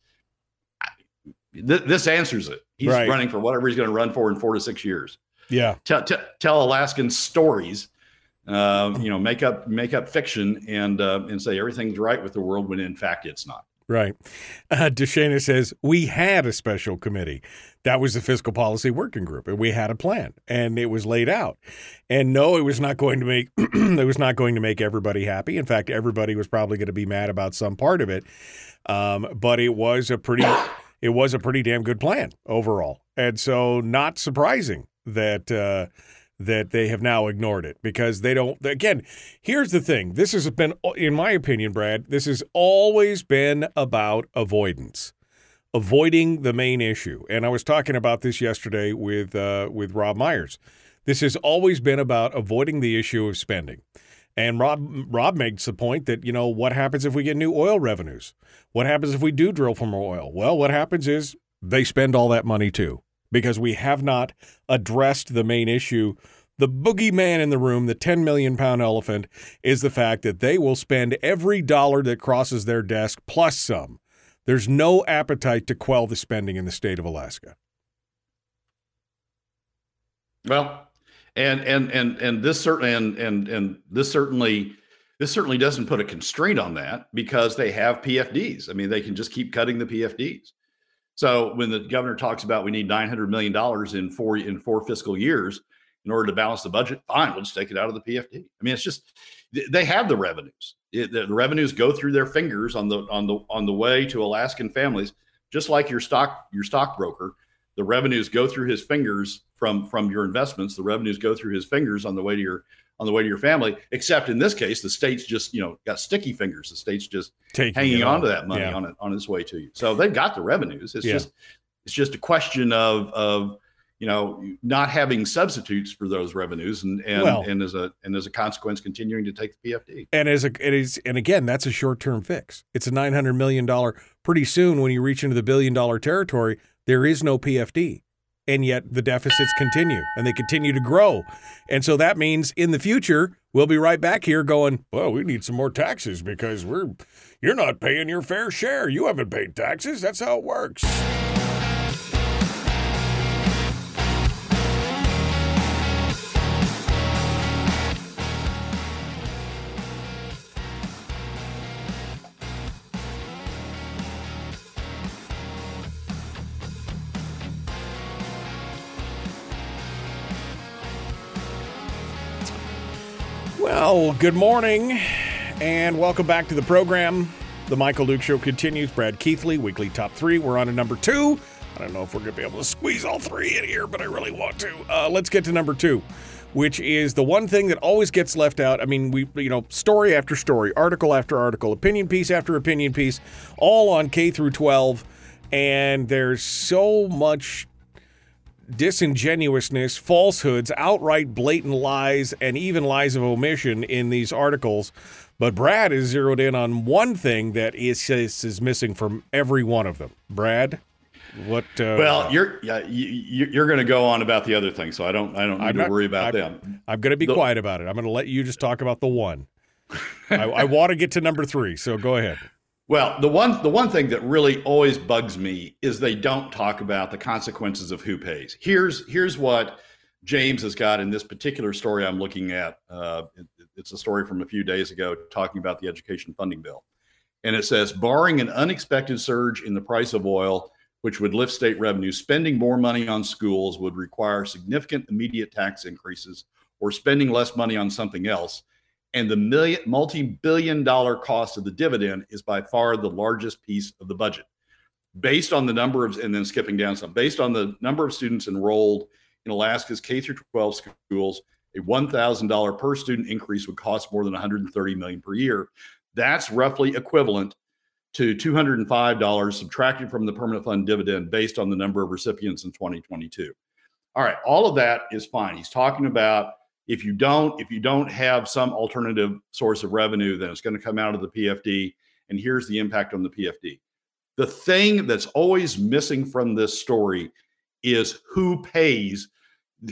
this answers it he's right. running for whatever he's going to run for in four to six years yeah tell, tell, tell alaskans stories uh, you know, make up make up fiction and uh, and say everything's right with the world when in fact it's not. Right. Uh, says we had a special committee. That was the fiscal policy working group, and we had a plan, and it was laid out. And no, it was not going to make it was not going to make everybody happy. In fact, everybody was probably going to be mad about some part of it. Um, but it was a pretty it was a pretty damn good plan overall, and so not surprising that. Uh, that they have now ignored it because they don't. Again, here's the thing this has been, in my opinion, Brad, this has always been about avoidance. Avoiding the main issue, and I was talking about this yesterday with uh, with Rob Myers. This has always been about avoiding the issue of spending. And Rob Rob makes the point that you know what happens if we get new oil revenues? What happens if we do drill for more oil? Well, what happens is they spend all that money too because we have not addressed the main issue. The boogeyman in the room, the 10 million pound elephant, is the fact that they will spend every dollar that crosses their desk plus some. There's no appetite to quell the spending in the state of Alaska. Well, and and and and this certainly and and and this certainly this certainly doesn't put a constraint on that because they have PFDs. I mean, they can just keep cutting the PFDs. So when the governor talks about we need nine hundred million dollars in four in four fiscal years in order to balance the budget, fine, we'll just take it out of the PFD. I mean, it's just they have the revenues. It, the, the revenues go through their fingers on the on the on the way to Alaskan families, just like your stock your stockbroker. The revenues go through his fingers from from your investments. The revenues go through his fingers on the way to your on the way to your family. Except in this case, the state's just you know got sticky fingers. The state's just Taking hanging on to that money Yeah. on it on its way to you. So they've got the revenues. It's Yeah. just it's just a question of of you know not having substitutes for those revenues and and, Well- and as a and as a consequence continuing to take the PFD. And as a it is, and again, that's a short term fix. It's a nine hundred million dollar. Pretty soon, when you reach into the billion dollar territory, there is no PFD, and yet the deficits continue and they continue to grow, and so that means in the future we'll be right back here going, well, we need some more taxes because we're you're not paying your fair share. You haven't paid taxes. That's how it works. Well, good morning and welcome back to the program. The Michael Duke Show continues. Brad Keithley, weekly top three. We're on to number two. I don't know if we're going to be able to squeeze all three in here, but I really want to. Uh, let's get to number two, which is the one thing that always gets left out. I mean, we, you know, story after story, article after article, opinion piece after opinion piece, all on K through 12. And there's so much disingenuousness, falsehoods, outright blatant lies, and even lies of omission in these articles. But Brad is zeroed in on one thing that is is, is missing from every one of them. Brad, what? Uh, Well, you're yeah, you, you're going to go on about the other thing, so I don't I don't need I'm to not- worry about I'm- them. I'm going to be the- quiet about it. I'm going to let you just talk about the one. I, I want to get to number three, so go ahead. Well, the one the one thing that really always bugs me is they don't talk about the consequences of who pays. Here's here's what James has got in this particular story I'm looking at. Uh, it- it's a story from a few days ago talking about the education funding bill, and it says, barring an unexpected surge in the price of oil, which would lift state revenue, spending more money on schools would require significant immediate tax increases or spending less money on something else and the million multi-billion dollar cost of the dividend is by far the largest piece of the budget. Based on the number of and then skipping down some based on the number of students enrolled in alaska's k through 12 schools a $1000 per student increase would cost more than 130 million per year. That's roughly equivalent to $205 subtracted from the permanent fund dividend based on the number of recipients in 2022 all right all of that is fine. He's talking about if you don't if you don't have some alternative source of revenue then it's going to come out of the pfd and here's the impact on the pfd the thing that's always missing from this story is who pays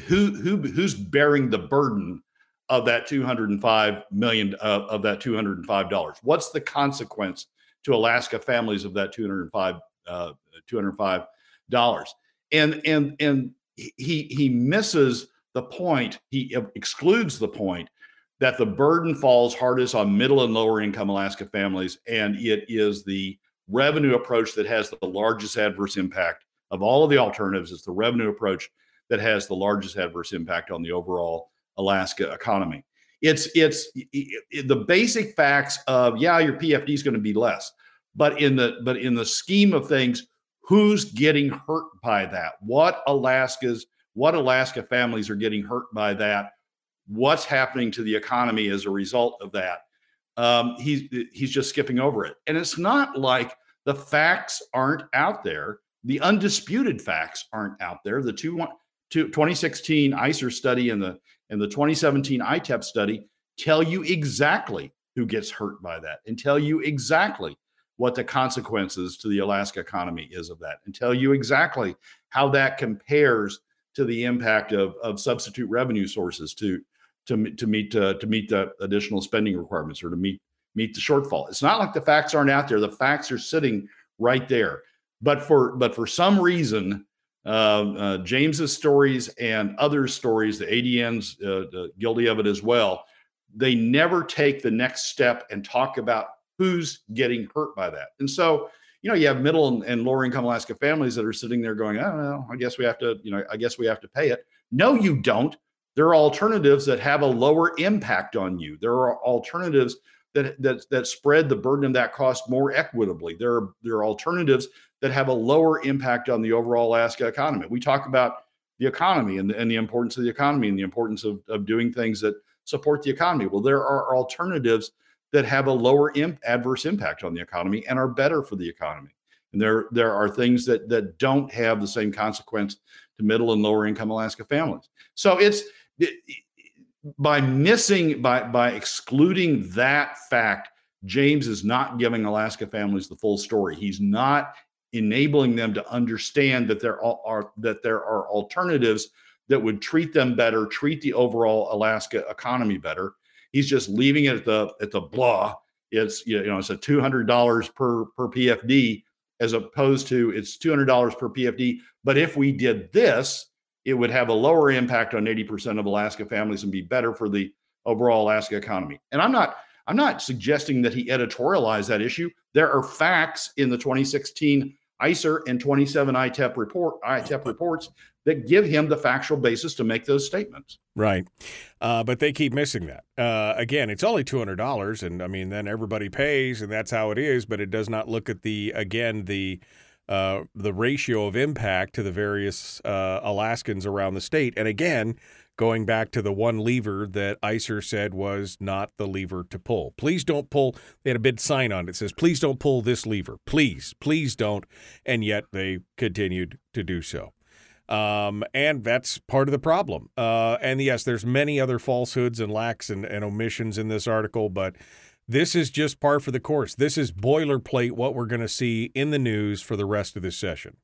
who who who's bearing the burden of that 205 million uh, of that 205 dollars? What's the consequence to alaska families of that 205 uh, 205 dollars? And and and he he misses the point he excludes the point that the burden falls hardest on middle and lower income alaska families and it is the revenue approach that has the largest adverse impact of all of the alternatives. It's the revenue approach that has the largest adverse impact on the overall alaska economy. It's it's it, the basic facts of yeah your pfd is going to be less but in the but in the scheme of things who's getting hurt by that? What alaska's what alaska families are getting hurt by that what's happening to the economy as a result of that. Um, he's he's just skipping over it. And it's not like the facts aren't out there. The undisputed facts aren't out there. The two, two, 2016 ISER study and the and the 2017 itep study tell you exactly who gets hurt by that and tell you exactly what the consequences to the alaska economy is of that and tell you exactly how that compares to the impact of, of substitute revenue sources to to to meet uh, to meet the additional spending requirements or to meet meet the shortfall. It's not like the facts aren't out there; the facts are sitting right there. But for but for some reason, uh, uh, James's stories and other stories, the ADN's uh, guilty of it as well. They never take the next step and talk about who's getting hurt by that. And so, you know, you have middle and, and lower income Alaska families that are sitting there going, "I don't know. I guess we have to, you know, I guess we have to pay it." No, you don't. There are alternatives that have a lower impact on you. There are alternatives that that that spread the burden of that cost more equitably. There are there are alternatives that have a lower impact on the overall Alaska economy. We talk about the economy and the, and the importance of the economy and the importance of, of doing things that support the economy. Well, there are alternatives that have a lower imp- adverse impact on the economy and are better for the economy. And there, there are things that that don't have the same consequence to middle and lower income Alaska families. So it's it, by missing by by excluding that fact, James is not giving Alaska families the full story. He's not enabling them to understand that there are that there are alternatives that would treat them better, treat the overall Alaska economy better. He's just leaving it at the at the blah. It's you know it's a two hundred dollars per per PFD as opposed to it's two hundred dollars per PFD. But if we did this, it would have a lower impact on eighty percent of Alaska families and be better for the overall Alaska economy. And I'm not I'm not suggesting that he editorialized that issue. There are facts in the 2016 ISER and 27 ITEP report ITEP reports that give him the factual basis to make those statements. Right, uh, but they keep missing that. Uh, again, it's only two hundred dollars, and I mean, then everybody pays, and that's how it is. But it does not look at the again the uh, the ratio of impact to the various uh, Alaskans around the state, and again. Going back to the one lever that ISER said was not the lever to pull. Please don't pull. They had a big sign on it that says, please don't pull this lever. Please, please don't. And yet they continued to do so. Um, and that's part of the problem. Uh, and yes, there's many other falsehoods and lacks and, and omissions in this article, but this is just par for the course. This is boilerplate what we're going to see in the news for the rest of this session.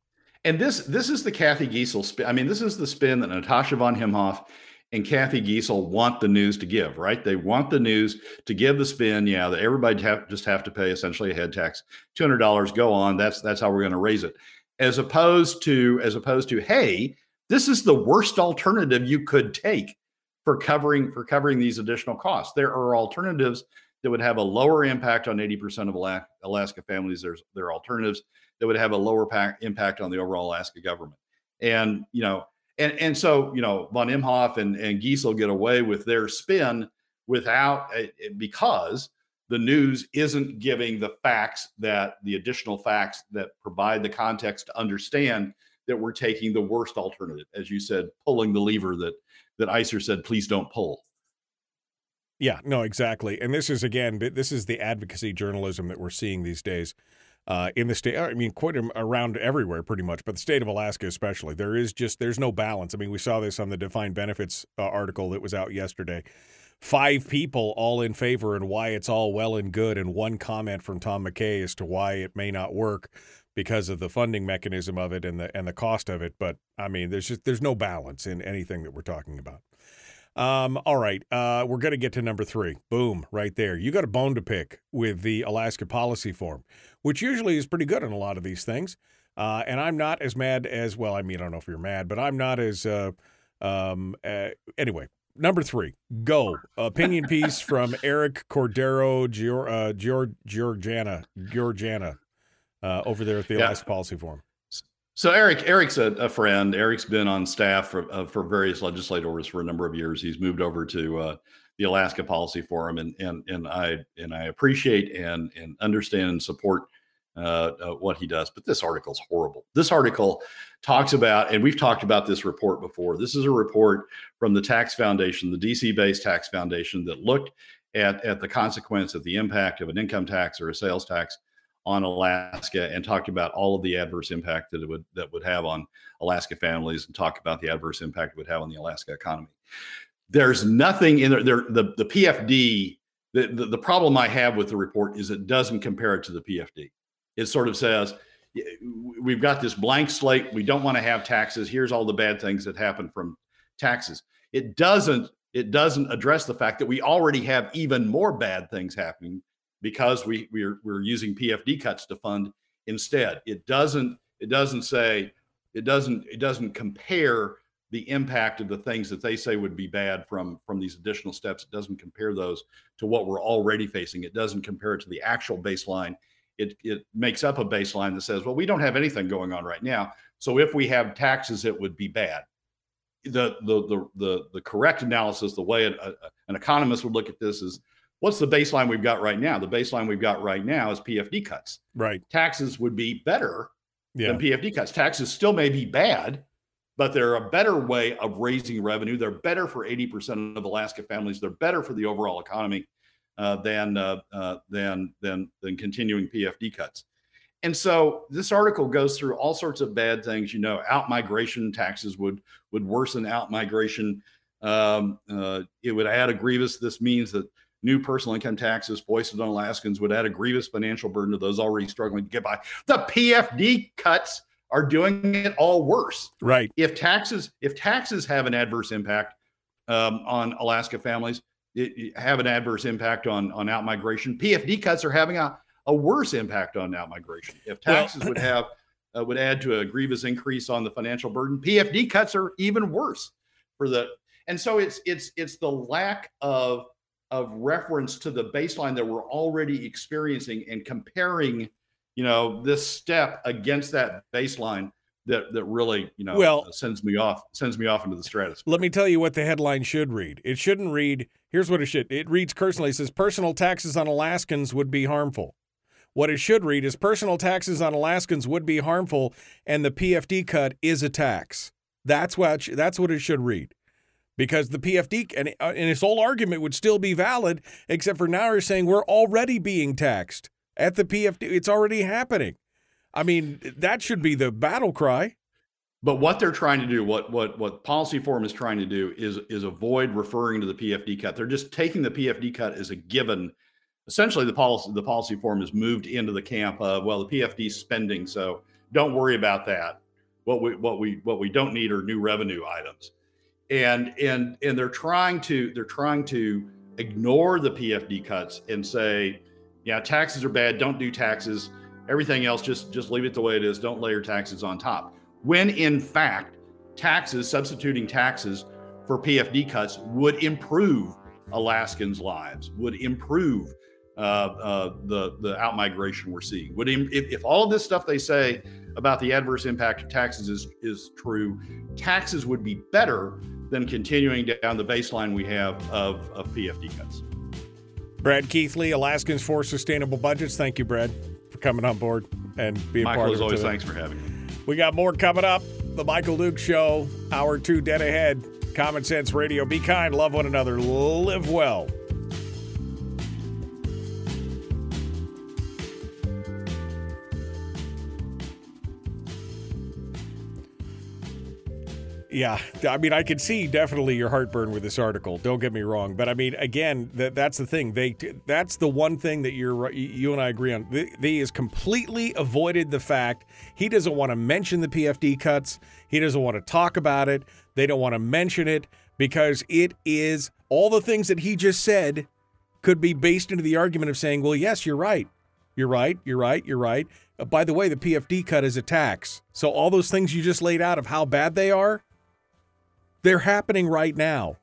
And this this is the Cathy Giessel spin. I mean, this is the spin that Natasha von Imhoff and Cathy Giessel want the news to give, right? They want the news to give the spin. Yeah, that everybody have, just have to pay essentially a head tax, two hundred dollars. Go on. That's that's how we're going to raise it as opposed to as opposed to hey this is the worst alternative you could take for covering for covering these additional costs there are alternatives that would have a lower impact on 80% of alaska families there's their alternatives that would have a lower pack, impact on the overall alaska government. And you know and and so you know von imhoff and and giessel get away with their spin without eh, eh, because the news isn't giving the facts that the additional facts that provide the context to understand that we're taking the worst alternative as you said pulling the lever that that ISER said please don't pull yeah no exactly and this is again this is the advocacy journalism that we're seeing these days uh, in the state i mean quite around everywhere pretty much but the state of alaska especially there is just there's no balance i mean we saw this on the defined benefits uh, article that was out yesterday five people all in favor and why it's all well and good, and one comment from Tom McKay as to why it may not work because of the funding mechanism of it and the and the cost of it. But I mean, there's just there's no balance in anything that we're talking about. Um, all right, uh, we're going to get to number three. Boom, right there. You got a bone to pick with the Alaska Policy Forum, which usually is pretty good on a lot of these things. Uh, and I'm not as mad as well. I mean, I don't know if you're mad, but I'm not as uh, um, uh, anyway number three, go. Opinion piece from Eric Cordero Gior, uh, Gior, Georgiana, Georgiana uh, over there at the yeah. Alaska Policy Forum. So Eric, Eric's a, a, friend. Eric's been on staff for uh, for various legislators for a number of years. He's moved over to uh, the Alaska Policy Forum, and and and I and I appreciate and and understand and support uh, uh, what he does. But this article is horrible. This article talks about, and we've talked about this report before. This is a report from the Tax Foundation, the DC based Tax Foundation, that looked at, at the consequence of the impact of an income tax or a sales tax on Alaska and talked about all of the adverse impact that it would that would have on Alaska families and talk about the adverse impact it would have on the Alaska economy. There's nothing in there. there the, the PFD, the, the, the problem I have with the report is it doesn't compare it to the PFD it sort of says we've got this blank slate. We don't want to have taxes. Here's all the bad things that happen from taxes. It doesn't it doesn't address the fact that we already have even more bad things happening because we we're we're using PFD cuts to fund instead. It doesn't it doesn't say it doesn't it doesn't compare the impact of the things that they say would be bad from from these additional steps it doesn't compare those to what we're already facing it doesn't compare it to the actual baseline it, it makes up a baseline that says, well, we don't have anything going on right now. So if we have taxes, it would be bad. The the the the, the correct analysis, the way a, a, an economist would look at this is, what's the baseline we've got right now? The baseline we've got right now is PFD cuts. Right. Taxes would be better yeah. than PFD cuts. Taxes still may be bad, but they're a better way of raising revenue. They're better for 80% of Alaska families. They're better for the overall economy uh, than, uh, uh, than, than, than continuing PFD cuts. And so this article goes through all sorts of bad things. You know, out migration taxes would would worsen out migration. Um, uh, it would add a grievous. This means that new personal income taxes foisted on Alaskans would add a grievous financial burden to those already struggling to get by. The PFD cuts are doing it all worse. Right. If taxes if taxes have an adverse impact um, on Alaska families, it, it have an adverse impact on on out migration. PFD cuts are having a a worse impact on out migration. If taxes well, would have uh, would add to a grievous increase on the financial burden, PFD cuts are even worse for the. And so it's it's it's the lack of of reference to the baseline that we're already experiencing and comparing, you know, this step against that baseline that that really you know well, sends me off sends me off into the stratosphere. Let me tell you what the headline should read. It shouldn't read. Here's what it should. It reads personally. It says personal taxes on Alaskans would be harmful. What it should read is personal taxes on Alaskans would be harmful, and the PFD cut is a tax. That's what that's what it should read, because the PFD and, uh, and its whole argument would still be valid, except for now you're saying we're already being taxed at the PFD. It's already happening. I mean, that should be the battle cry. But what they're trying to do, what what what Policy Forum is trying to do, is is avoid referring to the PFD cut. They're just taking the PFD cut as a given essentially the policy the policy forum has moved into the camp of well the PFD spending, so don't worry about that. What we what we what we don't need are new revenue items, and and and they're trying to they're trying to ignore the PFD cuts and say, yeah, taxes are bad. Don't do taxes. Everything else just just leave it the way it is. Don't layer taxes on top. When in fact, taxes substituting taxes for PFD cuts would improve Alaskans' lives, would improve uh, uh, the the outmigration we're seeing. Would if, if all this stuff they say about the adverse impact of taxes is is true, taxes would be better than continuing down the baseline we have of, of PFD cuts. Brad Keithley, Alaskans for Sustainable Budgets. Thank you, Brad, for coming on board and being Michael, part of it. always, thanks for having me. We got more coming up. The Michael Duke Show, hour two dead ahead. Common Sense Radio. Be kind, love one another, live well. Yeah, I mean, I can see definitely your heartburn with this article. Don't get me wrong, but I mean, again, that that's the thing. They that's the one thing that you're you and I agree on. They has completely avoided the fact he doesn't want to mention the PFD cuts. He doesn't want to talk about it. They don't want to mention it because it is all the things that he just said could be based into the argument of saying, "Well, yes, you're right. You're right. You're right. You're right." Uh, by the way, the PFD cut is a tax. So all those things you just laid out of how bad they are they're happening right now.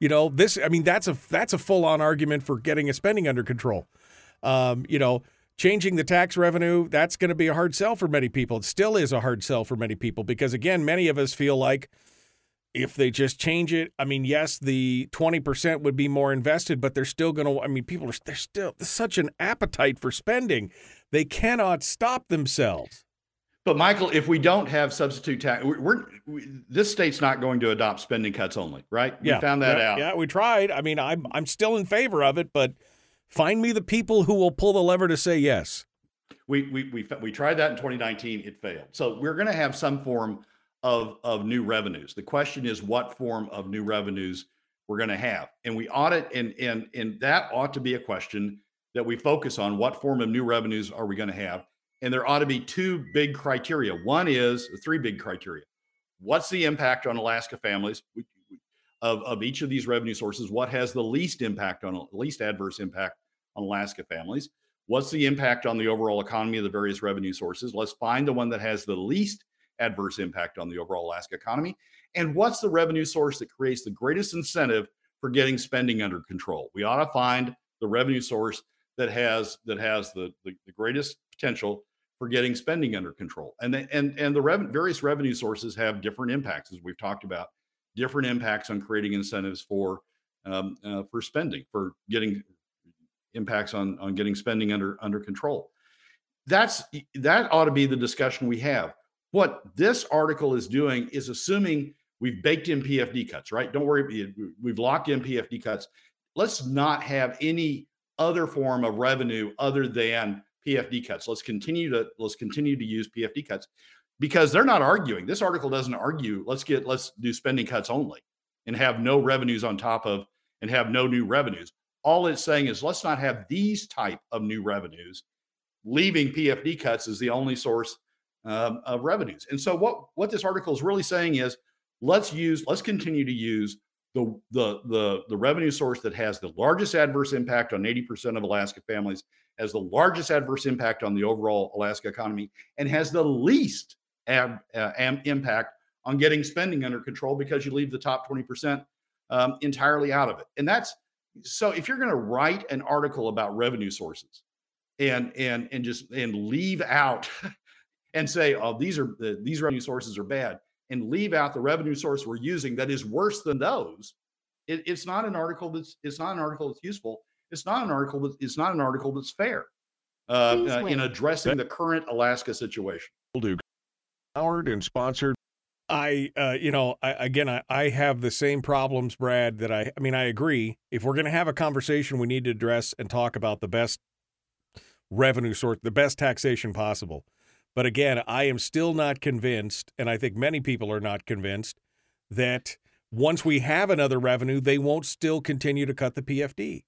You know, this I mean that's a that's a full-on argument for getting a spending under control. Um, you know, changing the tax revenue, that's going to be a hard sell for many people. It still is a hard sell for many people because again, many of us feel like if they just change it, I mean, yes, the 20% would be more invested, but they're still going to I mean, people are there's still such an appetite for spending. They cannot stop themselves. But Michael, if we don't have substitute tax, we're, we're we, this state's not going to adopt spending cuts only, right? Yeah, we found that yeah, out. Yeah, we tried. I mean, I'm I'm still in favor of it, but find me the people who will pull the lever to say yes. We we we we tried that in 2019. It failed. So we're going to have some form of of new revenues. The question is, what form of new revenues we're going to have, and we audit, and and and that ought to be a question that we focus on. What form of new revenues are we going to have? And there ought to be two big criteria. One is three big criteria. What's the impact on Alaska families of, of each of these revenue sources? What has the least impact on least adverse impact on Alaska families? What's the impact on the overall economy of the various revenue sources? Let's find the one that has the least adverse impact on the overall Alaska economy. And what's the revenue source that creates the greatest incentive for getting spending under control? We ought to find the revenue source that has that has the, the, the greatest potential for getting spending under control. And the, and and the rev- various revenue sources have different impacts, as we've talked about, different impacts on creating incentives for um, uh, for spending, for getting impacts on on getting spending under under control. That's that ought to be the discussion we have. what this article is doing is assuming we've baked in PFD cuts, right? Don't worry, we've locked in PFD cuts. Let's not have any other form of revenue other than PFD cuts. Let's continue to let's continue to use PFD cuts because they're not arguing. This article doesn't argue. Let's get let's do spending cuts only and have no revenues on top of and have no new revenues. All it's saying is let's not have these type of new revenues. Leaving PFD cuts is the only source um, of revenues. And so what what this article is really saying is let's use let's continue to use the the the the revenue source that has the largest adverse impact on 80% of Alaska families, has the largest adverse impact on the overall Alaska economy, and has the least ab, uh, impact on getting spending under control because you leave the top 20% um, entirely out of it. And that's so if you're going to write an article about revenue sources and and and just and leave out and say, oh, these are these revenue sources are bad, and leave out the revenue source we're using that is worse than those, it, it's not an article that's it's not an article that's useful. It's not an article that it's not an article that's fair uh, uh, in addressing the current Alaska situation. Howard and sponsored. I, uh, you know, I, again, I, I have the same problems, Brad. That I, I mean, I agree. If we're going to have a conversation, we need to address and talk about the best revenue source, the best taxation possible. But again, I am still not convinced, and I think many people are not convinced, that once we have another revenue, they won't still continue to cut the PFD.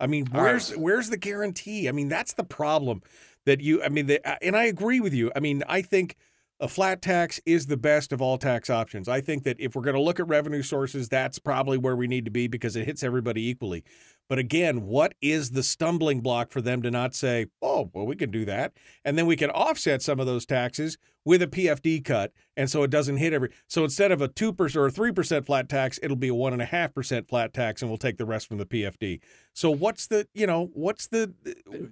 I mean, where's right. where's the guarantee? I mean, that's the problem that you. I mean, the, and I agree with you. I mean, I think a flat tax is the best of all tax options. I think that if we're going to look at revenue sources, that's probably where we need to be because it hits everybody equally. But again, what is the stumbling block for them to not say, oh, well, we can do that? And then we can offset some of those taxes with a PFD cut. And so it doesn't hit every. So instead of a 2% or a 3% flat tax, it'll be a 1.5% flat tax and we'll take the rest from the PFD. So what's the, you know, what's the.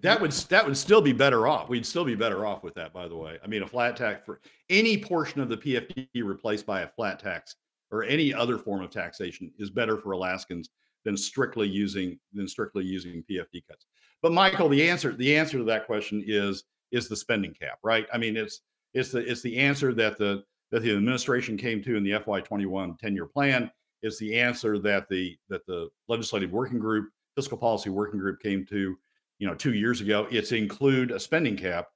That would, that would still be better off. We'd still be better off with that, by the way. I mean, a flat tax for any portion of the PFD replaced by a flat tax or any other form of taxation is better for Alaskans than strictly using than strictly using PFD cuts. But Michael, the answer the answer to that question is is the spending cap, right? I mean, it's it's the it's the answer that the that the administration came to in the FY21 10-year plan. Is the answer that the that the legislative working group, fiscal policy working group came to, you know, two years ago. It's include a spending cap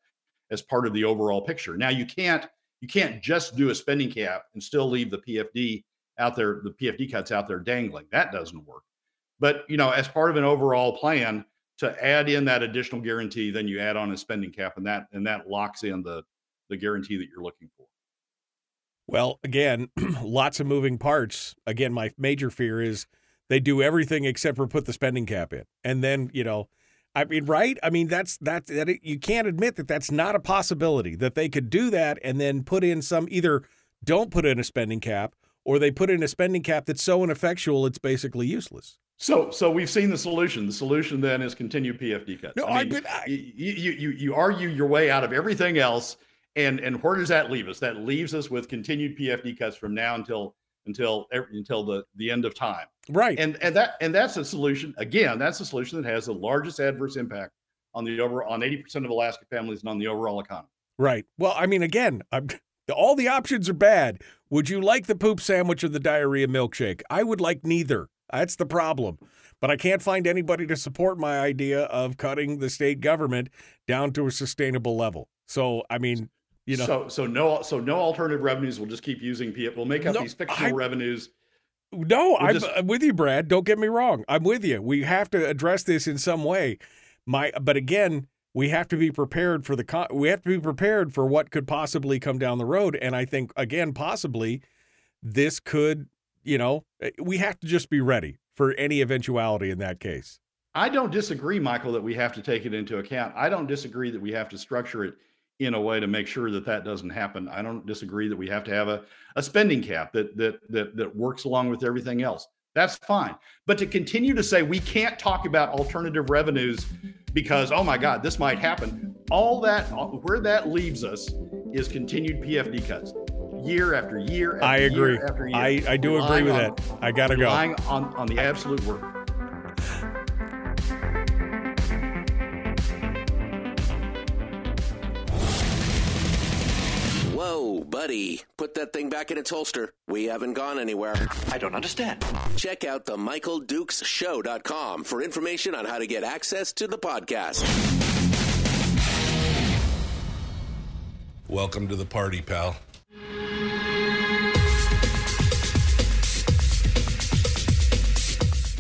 as part of the overall picture. Now you can't you can't just do a spending cap and still leave the PFD out there, the PFD cuts out there dangling. That doesn't work. But you know, as part of an overall plan to add in that additional guarantee, then you add on a spending cap, and that and that locks in the the guarantee that you're looking for. Well, again, lots of moving parts. Again, my major fear is they do everything except for put the spending cap in, and then you know. I mean, right? I mean, that's that's that. It, you can't admit that that's not a possibility that they could do that and then put in some either don't put in a spending cap or they put in a spending cap that's so ineffectual it's basically useless. So, so we've seen the solution. The solution then is continued PFD cuts. No, I mean, I, you, you, you, you argue your way out of everything else, and and where does that leave us? That leaves us with continued PFD cuts from now until until until the the end of time. Right. And and that and that's a solution. Again, that's a solution that has the largest adverse impact on the over on eighty percent of Alaska families and on the overall economy. Right. Well, I mean, again, I'm, all the options are bad. Would you like the poop sandwich or the diarrhea milkshake? I would like neither. That's the problem. But I can't find anybody to support my idea of cutting the state government down to a sustainable level. So, I mean, you know, so so no so no alternative revenues. We'll just keep using. We'll make up no, these fictional I, revenues. No, we'll I'm, just, I'm with you, Brad. Don't get me wrong. I'm with you. We have to address this in some way. My, but again, we have to be prepared for the we have to be prepared for what could possibly come down the road. And I think again, possibly, this could you know, eh, we have to just be ready for any eventuality in that case. I don't disagree, Michael, that we have to take it into account. I don't disagree that we have to structure it in a way to make sure that that doesn't happen. I don't disagree that we have to have a, a spending cap that, that that that works along with everything else. That's fine. But to continue to say we can't talk about alternative revenues because oh my God, this might happen. All that where that leaves us is continued PFD cuts year after year. After I agree. Year after year, I, I do agree with on, that. I gotta go. Relying on on the absolute word. Whoa, buddy. Put that thing back in its holster. We haven't gone anywhere. I don't understand. Check out the Michael Dukes MichaelDukesShow.com for information on how to get access to the podcast. Welcome to the party, pal.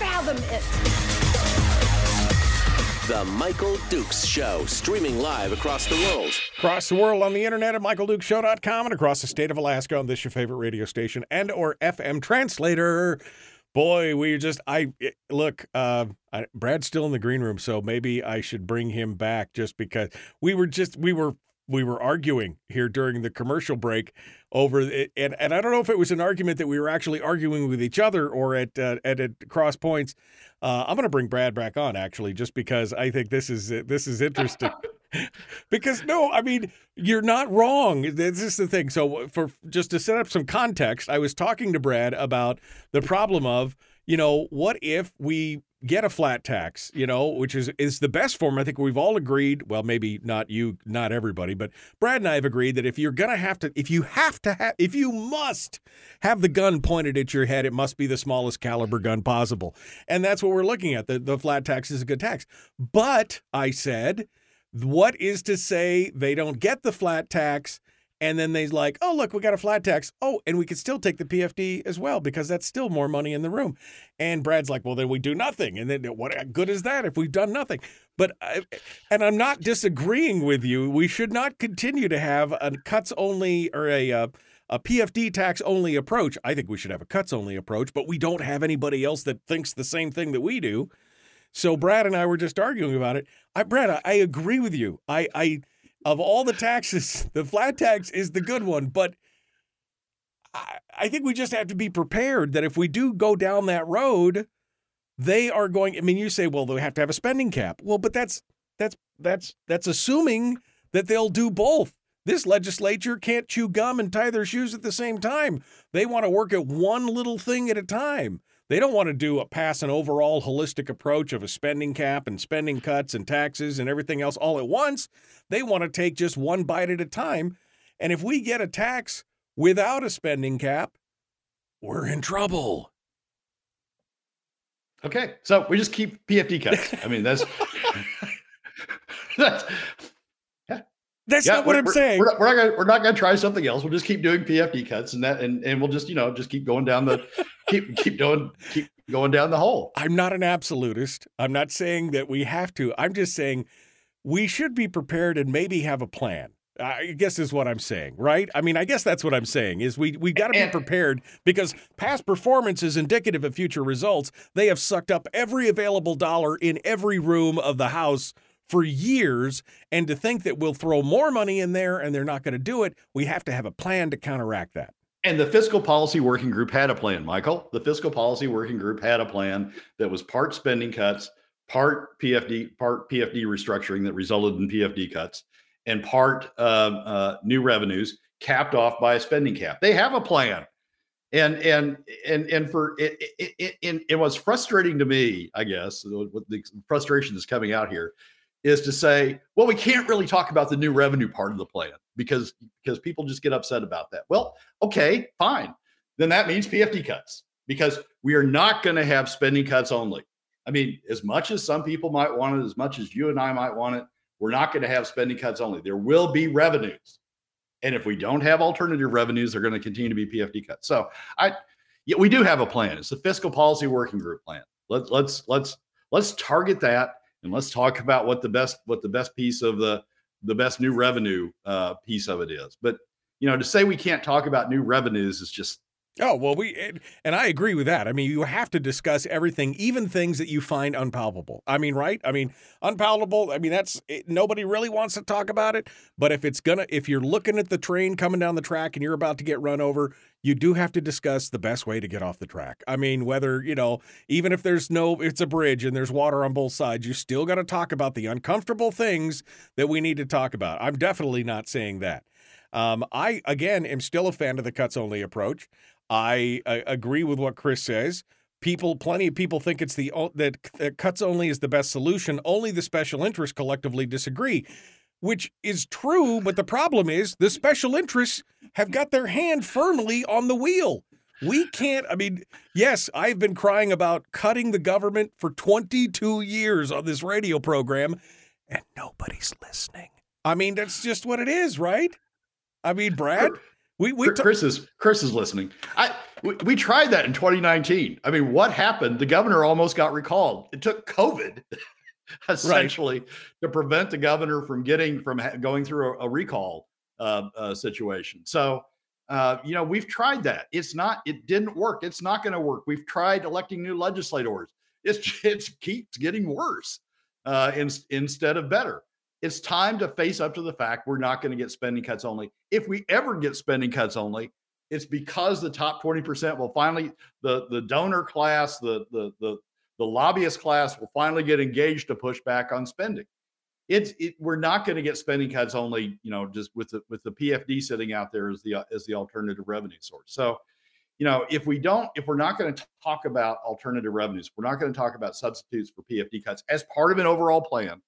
fathom it. The Michael Dukes Show, streaming live across the world. Across the world on the internet at michaeldukeshow.com and across the state of Alaska on this your favorite radio station and or FM translator. Boy, we just I it- look. Uh, I, Brad's still in the green room, so maybe I should bring him back just because we were just we were we were arguing here during the commercial break over it, and and I don't know if it was an argument that we were actually arguing with each other or at uh, at, at cross points. Uh, I'm going to bring Brad back on actually, just because I think this is this is interesting. because no, I mean you're not wrong. This is the thing. So for just to set up some context, I was talking to Brad about the problem of you know what if we get a flat tax, you know, which is is the best form. I think we've all agreed. Well, maybe not you, not everybody, but Brad and I have agreed that if you're gonna have to, if you have to have, if you must have the gun pointed at your head, it must be the smallest caliber gun possible, and that's what we're looking at. The the flat tax is a good tax, but I said, what is to say they don't get the flat tax? And then they's like, oh, look, we got a flat tax. Oh, and we could still take the PFD as well because that's still more money in the room. And Brad's like, well, then we do nothing. And then what good is that if we've done nothing? But, I, and I'm not disagreeing with you. We should not continue to have a cuts only or a, uh, a PFD tax only approach. I think we should have a cuts only approach, but we don't have anybody else that thinks the same thing that we do. So Brad and I were just arguing about it. I, Brad, I, I agree with you. I, I, of all the taxes, the flat tax is the good one, but I, I think we just have to be prepared that if we do go down that road, they are going. I mean, you say, well, they have to have a spending cap. Well, but that's that's that's that's assuming that they'll do both. This legislature can't chew gum and tie their shoes at the same time. They want to work at one little thing at a time. They don't want to do a pass an overall holistic approach of a spending cap and spending cuts and taxes and everything else all at once. They want to take just one bite at a time. And if we get a tax without a spending cap, we're in trouble. Okay, so we just keep PFD cuts. I mean, that's that's That's yeah, not what I'm saying. We're not, we're not gonna we're not gonna try something else. We'll just keep doing PFD cuts and that and, and we'll just you know just keep going down the keep keep doing keep going down the hole. I'm not an absolutist. I'm not saying that we have to. I'm just saying we should be prepared and maybe have a plan. I guess is what I'm saying, right? I mean, I guess that's what I'm saying is we we got to be prepared because past performance is indicative of future results. They have sucked up every available dollar in every room of the house for years and to think that we'll throw more money in there and they're not going to do it, we have to have a plan to counteract that. And the fiscal policy working group had a plan, Michael. The fiscal policy working group had a plan that was part spending cuts, part PFD, part PFD restructuring that resulted in PFD cuts, and part um, uh, new revenues capped off by a spending cap. They have a plan, and and and and for it, it, it, it, it was frustrating to me, I guess, the frustration is coming out here is to say, well, we can't really talk about the new revenue part of the plan because because people just get upset about that. Well, okay, fine. Then that means PFD cuts because we are not going to have spending cuts only. I mean, as much as some people might want it, as much as you and I might want it, we're not going to have spending cuts only. There will be revenues. And if we don't have alternative revenues, they're going to continue to be PFD cuts. So I yeah, we do have a plan. It's the fiscal policy working group plan. Let's let's let's let's target that and let's talk about what the best what the best piece of the the best new revenue uh, piece of it is. But you know, to say we can't talk about new revenues is just Oh, well, we, and- I agree with that. I mean, you have to discuss everything, even things that you find unpalatable. I mean, right? I mean, unpalatable, I mean, that's, it, nobody really wants to talk about it. But if it's gonna, if you're looking at the train coming down the track and you're about to get run over, you do have to discuss the best way to get off the track. I mean, whether, you know, even if there's no, it's a bridge and there's water on both sides, you still got to talk about the uncomfortable things that we need to talk about. I'm definitely not saying that. Um, I, again, am still a fan of the cuts only approach. I, I agree with what Chris says. People, plenty of people think it's the that, that cuts only is the best solution. Only the special interests collectively disagree, which is true. But the problem is the special interests have got their hand firmly on the wheel. We can't. I mean, yes, I've been crying about cutting the government for 22 years on this radio program, and nobody's listening. I mean, that's just what it is, right? I mean, Brad, we we Chris, Chris is Chris is listening. I we, we tried that in 2019. I mean, what happened? The governor almost got recalled. It took COVID essentially to prevent the governor from getting from ha- going through a, a recall uh, uh, situation. So, uh, you know, we've tried that. It's not. It didn't work. It's not going to work. We've tried electing new legislators. It's it keeps getting worse uh, in, instead of better. It's time to face up to the fact we're not going to get spending cuts only. If we ever get spending cuts only, it's because the top 20% will finally the the donor class, the the the the lobbyist class will finally get engaged to push back on spending. It's it, we're not going to get spending cuts only, you know, just with the with the PFD sitting out there as the as the alternative revenue source. So, you know, if we don't, if we're not going to talk about alternative revenues, we're not going to talk about substitutes for PFD cuts as part of an overall plan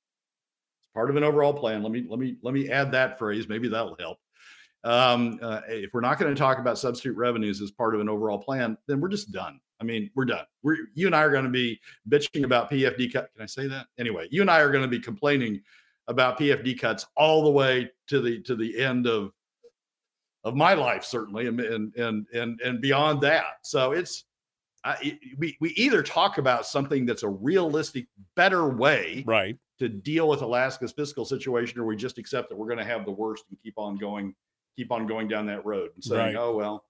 part of an overall plan. Let me let me let me add that phrase. Maybe that'll help. Um, uh, if we're not going to talk about substitute revenues as part of an overall plan, then we're just done. I mean, we're done. We're you and I are going to be bitching about PFD cut. Can I say that? Anyway, you and I are going to be complaining about PFD cuts all the way to the to the end of of my life, certainly, and and and and, and beyond that. So it's I, we we either talk about something that's a realistic, better way right. To deal with Alaska's fiscal situation, or we just accept that we're going to have the worst and keep on going, keep on going down that road and saying, Right. "Oh well,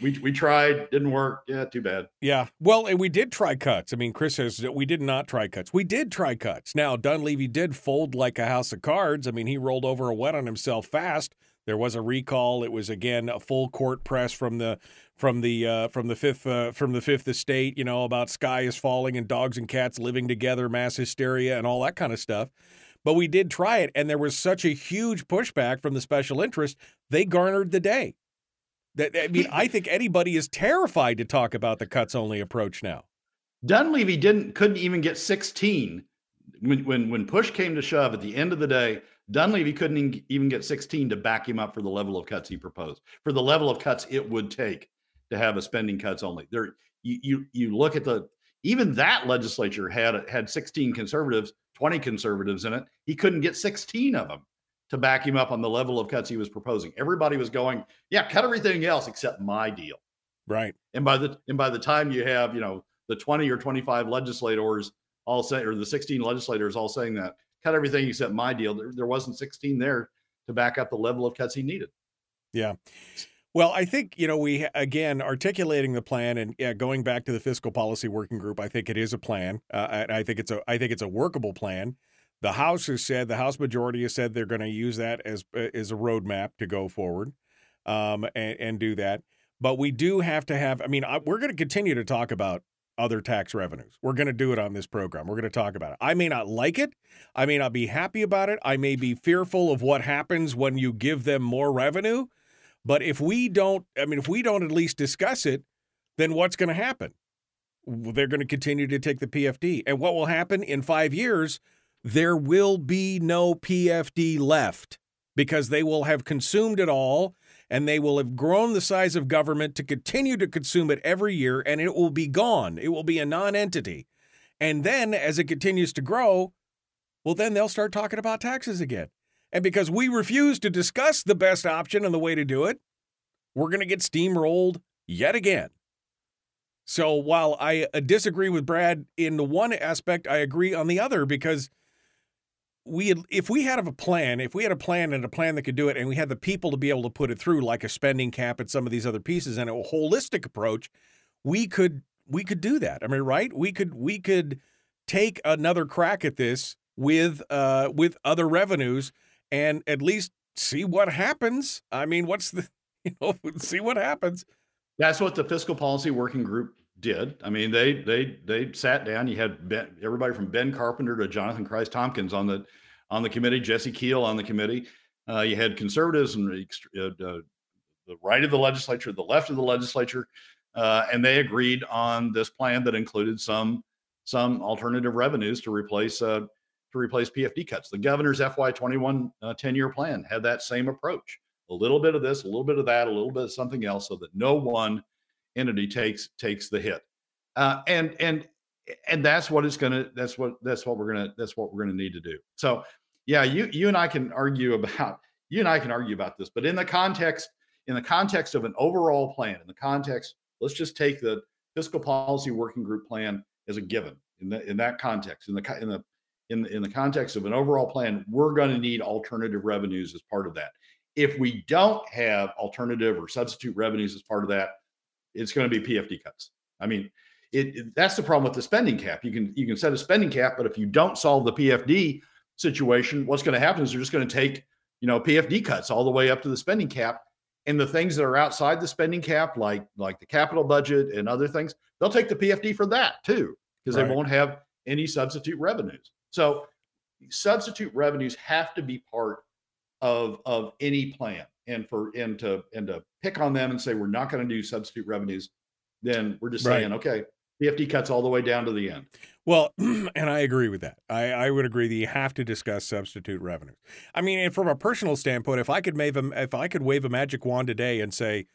we we tried, didn't work. Yeah, too bad." Yeah. Well, and we did try cuts. I mean, Chris says that we did not try cuts. We did try cuts. Now, Dunleavy did fold like a house of cards. I mean, he rolled over a wet on himself fast. There was a recall. It was again a full court press from the from the uh, from the fifth uh, from the fifth estate. You know about sky is falling and dogs and cats living together, mass hysteria, and all that kind of stuff. But we did try it, and there was such a huge pushback from the special interest. They garnered the day. That I mean, I think anybody is terrified to talk about the cuts only approach now. Dunleavy didn't couldn't even get 16 when when when push came to shove. At the end of the day, Dunleavy couldn't even get 16 to back him up for the level of cuts he proposed. For the level of cuts it would take to have a spending cuts only. There, you you, you look at the even that legislature had had 16 conservatives, 20 conservatives in it. He couldn't get 16 of them to back him up on the level of cuts he was proposing. Everybody was going, yeah, cut everything else except my deal. Right. And by the and by the time you have, you know, the 20 or 25 legislators all say or the 16 legislators all saying that, cut everything except my deal, there, there wasn't 16 there to back up the level of cuts he needed. Yeah. Well, I think, you know, we again articulating the plan and yeah, going back to the fiscal policy working group, I think it is a plan. Uh, and I think it's a I think it's a workable plan. The House has said the House majority has said they're going to use that as as a roadmap to go forward, um, and, and do that. But we do have to have. I mean, I, we're going to continue to talk about other tax revenues. We're going to do it on this program. We're going to talk about it. I may not like it. I may not be happy about it. I may be fearful of what happens when you give them more revenue. But if we don't, I mean, if we don't at least discuss it, then what's going to happen? They're going to continue to take the PFD. And what will happen in five years? There will be no PFD left because they will have consumed it all and they will have grown the size of government to continue to consume it every year and it will be gone. It will be a non entity. And then as it continues to grow, well, then they'll start talking about taxes again. And because we refuse to discuss the best option and the way to do it, we're going to get steamrolled yet again. So while I uh, disagree with Brad in the one aspect, I agree on the other because we had, if we had a plan, if we had a plan and a plan that could do it, and we had the people to be able to put it through, like a spending cap and some of these other pieces, and a holistic approach, we could we could do that. I mean, right? We could we could take another crack at this with uh with other revenues and at least see what happens. I mean, what's the you know see what happens. That's what the fiscal policy working group did. I mean, they they they sat down. You had ben, everybody from Ben Carpenter to Jonathan Kreiss-Tomkins on the on the committee, Jesse Kiehl on the committee. Uh, you had conservatives and uh, uh, the right of the legislature, the left of the legislature, uh, and they agreed on this plan that included some some alternative revenues to replace uh, to replace PFD cuts. The governor's FY21 uh, 10 year plan had that same approach. A little bit of this, a little bit of that, a little bit of something else, so that no one entity takes takes the hit. Uh, and and and that's what it's gonna. That's what that's what we're gonna. That's what we're gonna need to do. So yeah, you you and I can argue about you and I can argue about this, but in the context in the context of an overall plan, in the context, let's just take the fiscal policy working group plan as a given in the in that context in the in the in in the context of an overall plan we're going to need alternative revenues as part of that if we don't have alternative or substitute revenues as part of that it's going to be pfd cuts i mean it, it, that's the problem with the spending cap you can you can set a spending cap but if you don't solve the pfd situation what's going to happen is they're just going to take you know pfd cuts all the way up to the spending cap and the things that are outside the spending cap like like the capital budget and other things they'll take the pfd for that too because right. they won't have any substitute revenues so substitute revenues have to be part of of any plan. And for and to and to pick on them and say we're not going to do substitute revenues, then we're just right. saying, okay, PFD cuts all the way down to the end. Well, and I agree with that. I, I would agree that you have to discuss substitute revenues. I mean, and from a personal standpoint, if I could wave a, if I could wave a magic wand today and say,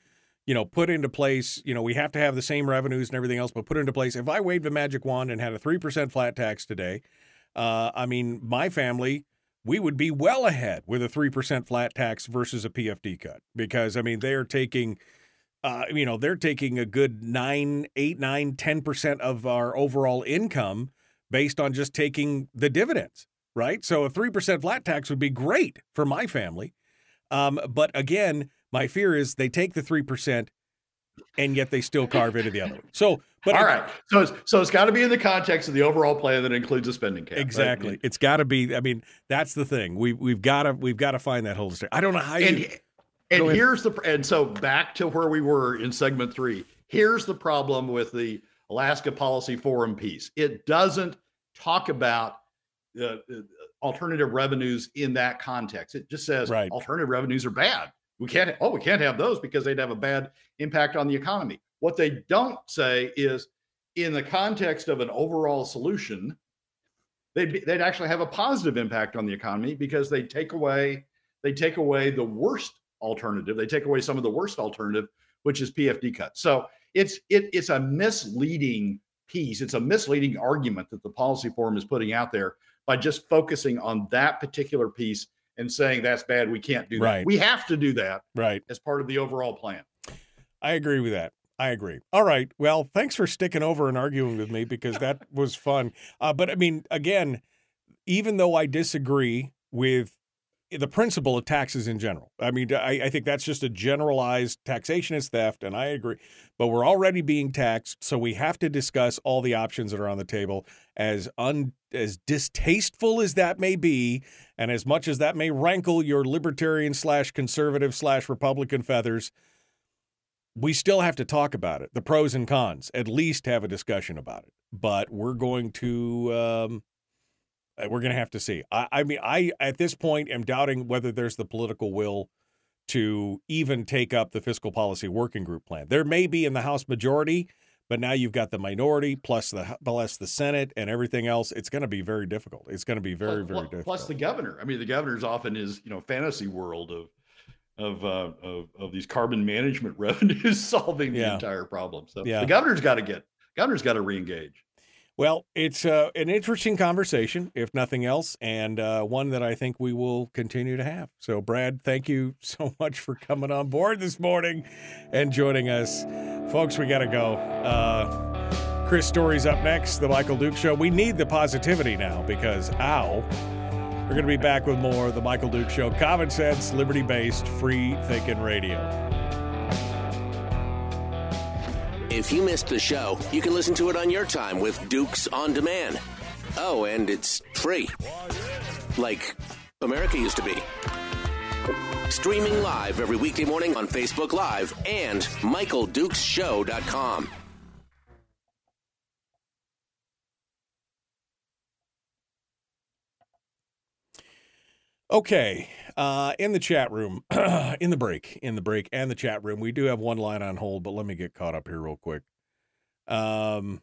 you know, put into place, you know, we have to have the same revenues and everything else, but put into place. If I waved a magic wand and had a three percent flat tax today, uh, I mean, my family, we would be well ahead with a 3% flat tax versus a PFD cut because, I mean, they are taking. Uh, you know, they're taking a good nine, eight, nine, 10% of our overall income based on just taking the dividends, right? So a 3% flat tax would be great for my family. Um, but again, my fear is they take the 3% and yet they still carve into the other one. So, but all right, so it's, so it's got to be in the context of the overall plan that includes a spending cap. Exactly, right? it's got to be. I mean, that's the thing. We we've got to we've got to find that holistic. I don't know how and, you. And here's the and so back to where we were in segment three. Here's the problem with the Alaska Policy Forum piece. It doesn't talk about uh, alternative revenues in that context. It just says right. alternative revenues are bad. We can't, oh, we can't have those because they'd have a bad impact on the economy. What they don't say is in the context of an overall solution, they'd, they'd actually have a positive impact on the economy because they take away they take away the worst alternative. They take away some of the worst alternative, which is PFD cuts. So it's it, it's a misleading piece. It's a misleading argument that the policy forum is putting out there by just focusing on that particular piece and saying that's bad. We can't do right. that. We have to do that right as part of the overall plan. I agree with that. I agree. All right. Well, thanks for sticking over and arguing with me because that was fun. Uh, but I mean, again, even though I disagree with the principle of taxes in general. I mean, I, I, think that's just a generalized taxation is theft, and I agree. But we're already being taxed, so we have to discuss all the options that are on the table. As un as distasteful as that may be, and as much as that may rankle your libertarian slash conservative slash Republican feathers, we still have to talk about it. The pros and cons. At least have a discussion about it. But we're going to. Um, uh, we're going to have to see. I, I mean, I at this point am doubting whether there's the political will to even take up the fiscal policy working group plan. There may be in the House majority, but now you've got the minority plus the plus the Senate and everything else. It's going to be very difficult. It's going to be very plus, very difficult. Plus the governor. I mean, the governor's often is you know fantasy world of of uh, of, of these carbon management revenues solving the yeah. entire problem. So yeah. the governor's got to get governor's got to reengage. Well, it's uh, an interesting conversation, if nothing else, and uh, one that I think we will continue to have. So, Brad, thank you so much for coming on board this morning and joining us. Folks, we got to go. Uh, Chris Story's up next, The Michael Duke Show. We need the positivity now because, ow, We're going to be back with more of the Michael Duke Show. Common sense, liberty based, free thinking radio. If you missed the show, you can listen to it on your time with Dukes on Demand. Oh, and it's free. Like America used to be. Streaming live every weekday morning on Facebook Live and MichaelDukesShow.com. Okay, uh, in the chat room, in the break, in the break, and the chat room, we do have one line on hold, but let me get caught up here real quick. Um,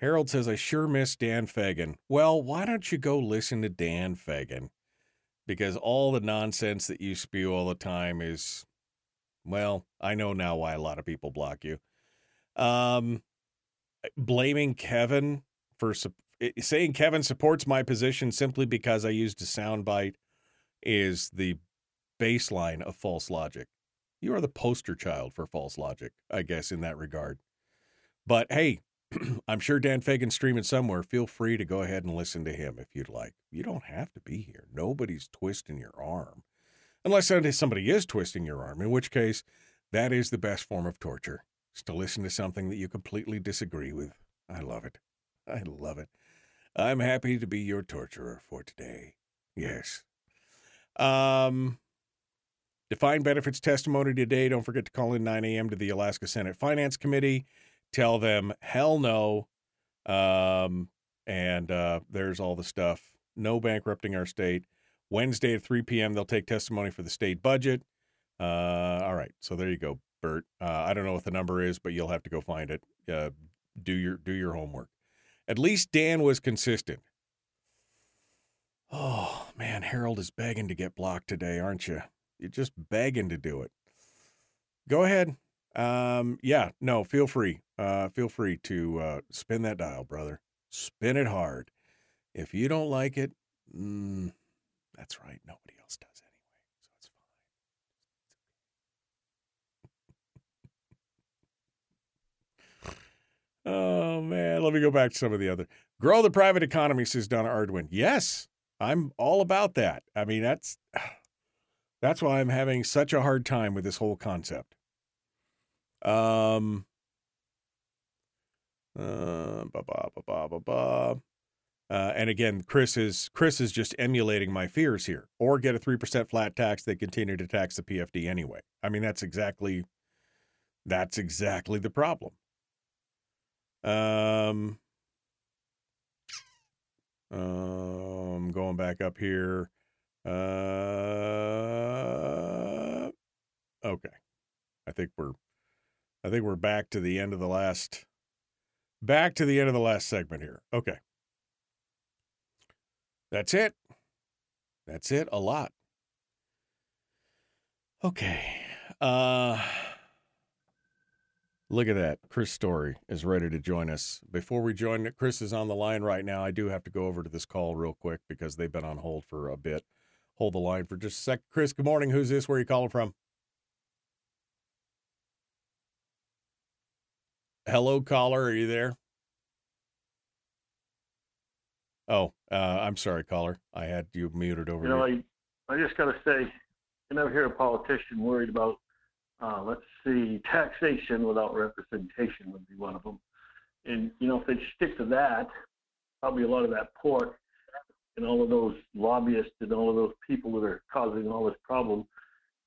Harold says, I sure miss Dan Fagan. Well, why don't you go listen to Dan Fagan? Because all the nonsense that you spew all the time is, well, I know now why a lot of people block you. Um, blaming Kevin for saying Kevin supports my position simply because I used a soundbite is the baseline of false logic. You are the poster child for false logic, I guess, in that regard. But hey, I'm sure Dan Fagan's streaming somewhere. Feel free to go ahead and listen to him if you'd like. You don't have to be here. Nobody's twisting your arm. Unless somebody is twisting your arm, in which case, that is the best form of torture, is to listen to something that you completely disagree with. I love it. I love it. I'm happy to be your torturer for today. Yes. Um, defined benefits testimony today. Don't forget to call in 9 a.m. to the Alaska Senate Finance Committee. Tell them hell no. Um, and uh, there's all the stuff. No bankrupting our state. Wednesday at 3 p.m. They'll take testimony for the state budget. Uh, all right, so there you go, Bert. Uh, I don't know what the number is, but you'll have to go find it. Uh, do your do your homework. At least Dan was consistent. Oh man, Harold is begging to get blocked today, aren't you? You're just begging to do it. Go ahead. Um, yeah, no, feel free. Uh, feel free to uh, spin that dial, brother. Spin it hard. If you don't like it, mm, that's right. Nobody else does anyway, so it's fine. Oh man, let me go back to some of the other. Grow the private economy, says Donna Arduin. Yes, I'm all about that. I mean, that's that's why I'm having such a hard time with this whole concept. Um. Uh, ba ba ba ba ba ba. Uh, and again, Chris is Chris is just emulating my fears here. Or get a three percent flat tax. They continue to tax the PFD anyway. I mean, that's exactly that's exactly the problem. Um, um, going back up here. Uh, okay. I think we're, I think we're back to the end of the last, back to the end of the last segment here. Okay. That's it. That's it. A lot. Okay. Uh, Look at that. Chris Story is ready to join us. Before we join, Chris is on the line right now. I do have to go over to this call real quick because they've been on hold for a bit. Hold the line for just a sec. Chris, good morning. Who's this? Where are you calling from? Hello, caller. Are you there? Oh, uh, I'm sorry, caller. I had you muted over You know, here. I, I just got to say, you never hear a politician worried about, uh, let's see, taxation without representation would be one of them. And, you know, if they stick to that, probably a lot of that pork and all of those lobbyists and all of those people that are causing all this problem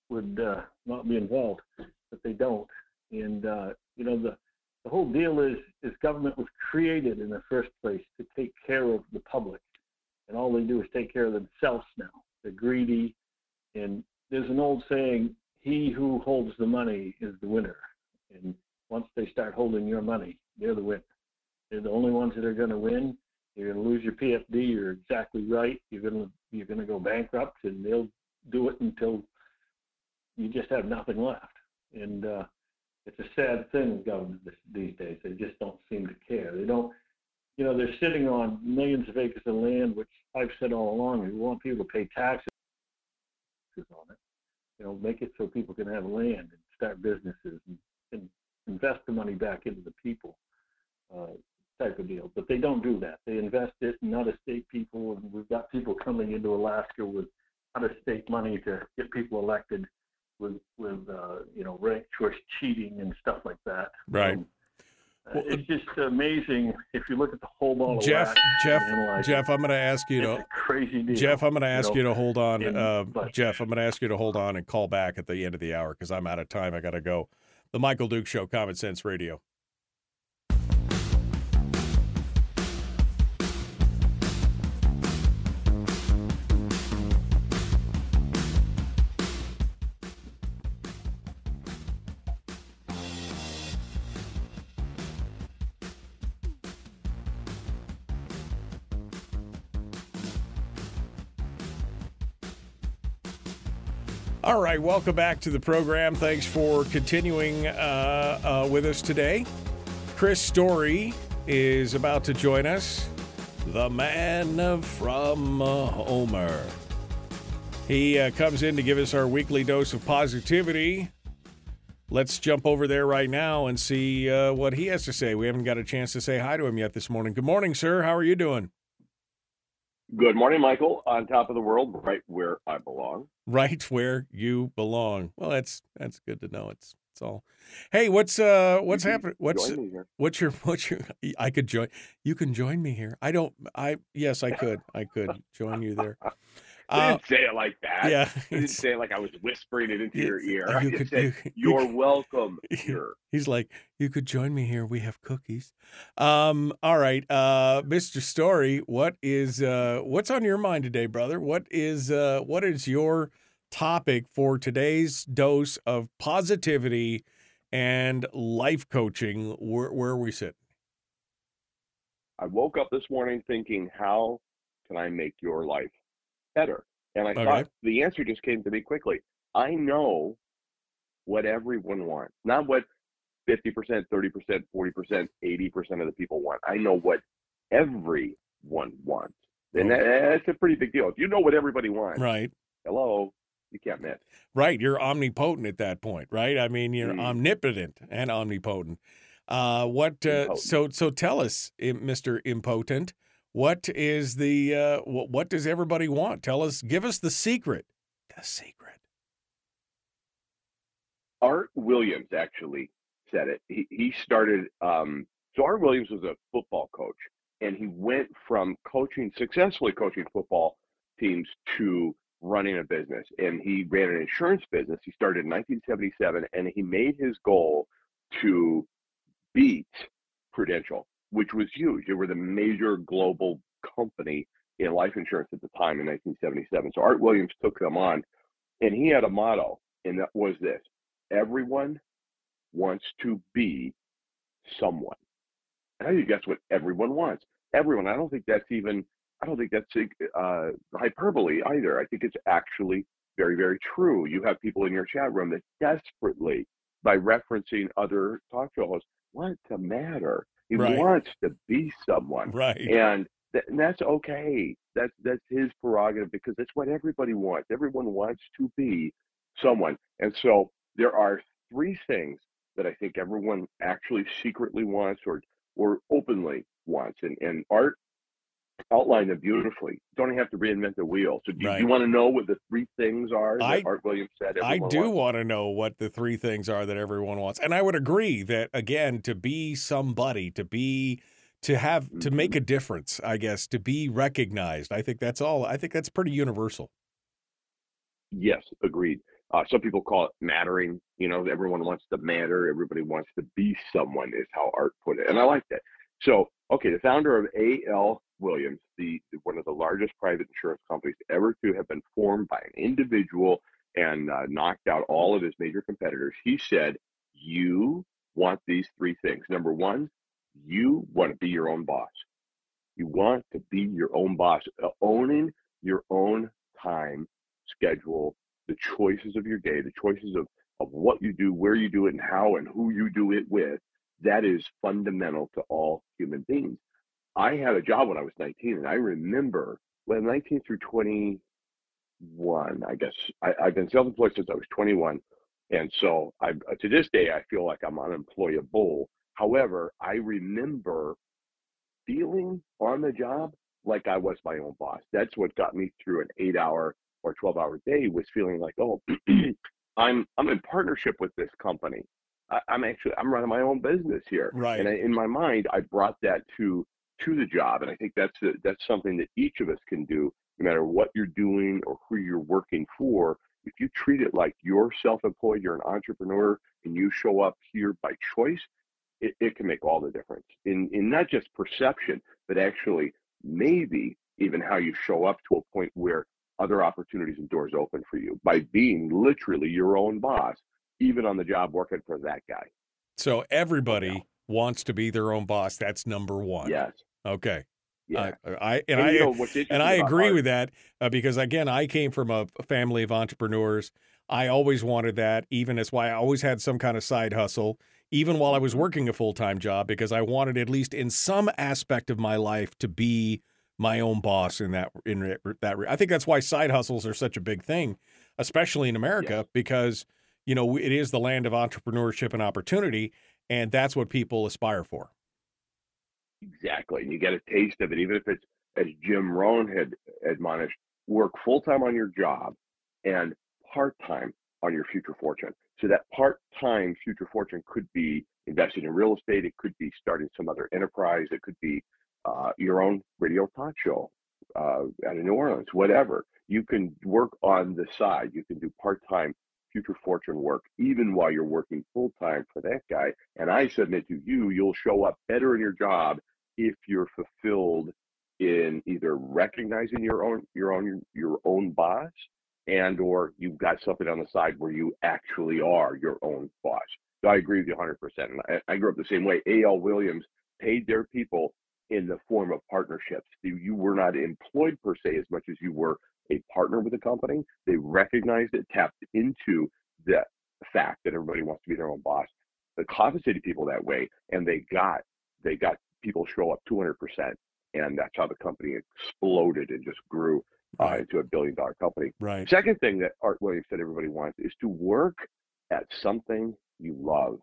would uh, not be involved, but they don't. And, uh, you know, the, the whole deal is, is government was created in the first place to take care of the public. And all they do is take care of themselves now. They're greedy. And there's an old saying, he who holds the money is the winner. And once they start holding your money, they're the winner. They're the only ones that are going to win. You're going to lose your PFD. You're exactly right. You're going to you're going to go bankrupt, and they'll do it until you just have nothing left. And uh, it's a sad thing with government this, these days. They just don't seem to care. They don't. You know, they're sitting on millions of acres of land, which I've said all along. We want people to pay taxes on it. You know, make it so people can have land and start businesses and, and invest the money back into the people. Uh, type of deal. But they don't do that. They invest it in out-of-state people, and we've got people coming into Alaska with out-of-state money to get people elected with with uh, you know ranked choice cheating and stuff like that. Right. Um, Well, it's just amazing if you look at the whole ball of Jeff, Jeff, Jeff. I'm going to ask you to crazy deal. Jeff, I'm going to ask know, you to hold on. and- Uh, but- Jeff, I'm going to ask you to hold on and call back at the end of the hour because I'm out of time. I got to go. The Michael Duke Show, Common Sense Radio. Right, welcome back to the program. Thanks for continuing uh, uh, with us today. Chris Story is about to join us, the man from uh, Homer. He uh, comes in to give us our weekly dose of positivity. Let's jump over there right now and see uh, what he has to say. We haven't got a chance to say hi to him yet this morning. Good morning, sir. How are you doing? Good morning, Michael. On top of the world, right where I belong. right where you belong. Well, that's that's good to know. It's it's all. Hey, what's uh what's happening? What's Join me here. what's your what's your? I could join. You can join me here. I don't. I yes, I could. I could join you there. I Uh, didn't say it like that. yeah, I didn't say it like I was whispering it into your ear. uh, you could- said, you could- you "You're could- welcome here." He's like, you could join me here. We have cookies. Um, all right, uh, Mr. Story, what is uh, what's on your mind today, brother? What is uh, what is your topic for today's dose of positivity and life coaching? Where, where are we sitting? I woke up this morning thinking, "How can I make your life better?" And I Okay. thought the answer just came to me quickly. I know what everyone wants, not what 50%, 30%, 40%, 80% of the people want. I know what everyone wants. And that, that's a pretty big deal. If you know what everybody wants, Right. hello, you can't miss. Right, you're omnipotent at that point, right? I mean, you're Mm. omnipotent and omnipotent. Uh, what? Uh, so, so tell us, Mister Impotent, what is the uh, what, does everybody want? Tell us, give us the secret. The secret. Art Williams actually said it. He, he started, um, so Art Williams was a football coach, and he went from coaching, successfully coaching football teams to running a business. And he ran an insurance business. He started in 1977, and he made his goal to beat Prudential, which was huge. They were the major global company in life insurance at the time in 1977. So Art Williams took them on, and he had a motto, and that was this everyone wants to be someone. And I think that's what everyone wants. Everyone. I don't think that's even. I don't think that's uh, hyperbole either. I think it's actually very, very true. You have people in your chat room that desperately, by referencing other talk show hosts, want to matter. He Right. wants to be someone Right. and, th- and that's okay. That's that's his prerogative because that's what everybody wants. Everyone wants to be someone, and so there are three things that I think everyone actually secretly wants or or openly wants, and and Art outlined them beautifully. Don't even have to reinvent the wheel. So, do you, Right. you want to know what the three things are that I- Art Williams said? I do wants? want to know what the three things are that everyone wants, and I would agree that again, to be somebody, to be, to have, to Mm-hmm. make a difference, I guess, to be recognized. I think that's all. I think that's pretty universal. Yes, agreed. Uh, some people call it mattering. You know, everyone wants to matter. Everybody wants to be someone, is how Art put it, and I like that. So, okay, the founder of A.L. Williams, the one of the largest private insurance companies ever to have been formed by an individual and uh, knocked out all of his major competitors, he said, "You want these three things. Number one, you want to be your own boss. You want to be your own boss, uh, owning your own time schedule, the choices of your day, the choices of, of what you do, where you do it, and how and who you do it with. That is fundamental to all human beings. I had a job when I was 19, and I remember when 19 through 21, I guess I, I've been self employed since I was 21. And so I, uh, to this day, I feel like I'm unemployable. However, I remember feeling on the job like I was my own boss. That's what got me through an eight hour or 12 hour day was feeling like, oh, I'm I'm in partnership with this company. I, am actually I'm running my own business here. Right. And I, in my mind, I brought that to to the job, and I think that's a, that's something that each of us can do, no matter what you're doing or who you're working for. If you treat it like you're self-employed, you're an entrepreneur, and you show up here by choice, it, it can make all the difference in in not just perception, but actually maybe even how you show up to a point where other opportunities and doors open for you by being literally your own boss, even on the job working for that guy. So everybody. Wants to be their own boss. That's number one. Yes. Okay. Yeah. Uh, I and, and I know, and I agree art. with that uh, because again, I came from a family of entrepreneurs. I always wanted that. Even as why I always had some kind of side hustle, even while I was mm-hmm. working a full time job, because I wanted at least in some aspect of my life to be my own boss in that in that I think that's why side hustles are such a big thing, especially in America, yes. because you know it is the land of entrepreneurship and opportunity, and that's what people aspire for. Exactly, and you get a taste of it, even if it's as Jim Rohn had admonished: work full time on your job and part time on your future fortune. So that part time future fortune could be invested in real estate, it could be starting some other enterprise, it could be uh, your own radio talk show uh, out of New Orleans, whatever. You can work on the side. You can do part time future fortune work, even while you're working full time for that guy. And I submit to you, you'll show up better in your job if you're fulfilled in either recognizing your own your own your own boss and or you've got something on the side where you actually are your own boss. So I agree with you 100%. And I, I grew up the same way. A.L. Williams paid their people in the form of partnerships. You were not employed per se as much as you were a partner with a company. They recognized it, tapped into the fact that everybody wants to be their own boss. They compensated people that way, and they got they got people show up 200 percent, and that's how the company exploded and just grew uh, into a billion dollar company. Right. Second thing that Art Williams said everybody wants is to work at something you love.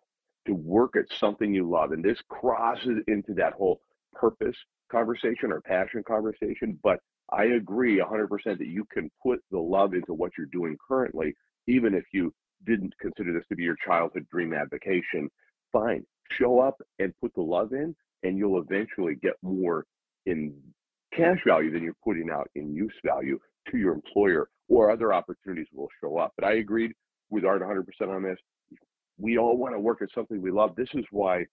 To work at something you love, and this crosses into that whole purpose conversation or passion conversation, but I agree 100% that you can put the love into what you're doing currently, even if you didn't consider this to be your childhood dream advocation. Fine, show up and put the love in, and you'll eventually get more in cash value than you're putting out in use value to your employer, or other opportunities will show up. But I agreed with Art 100% on this. We all want to work at something we love. This is why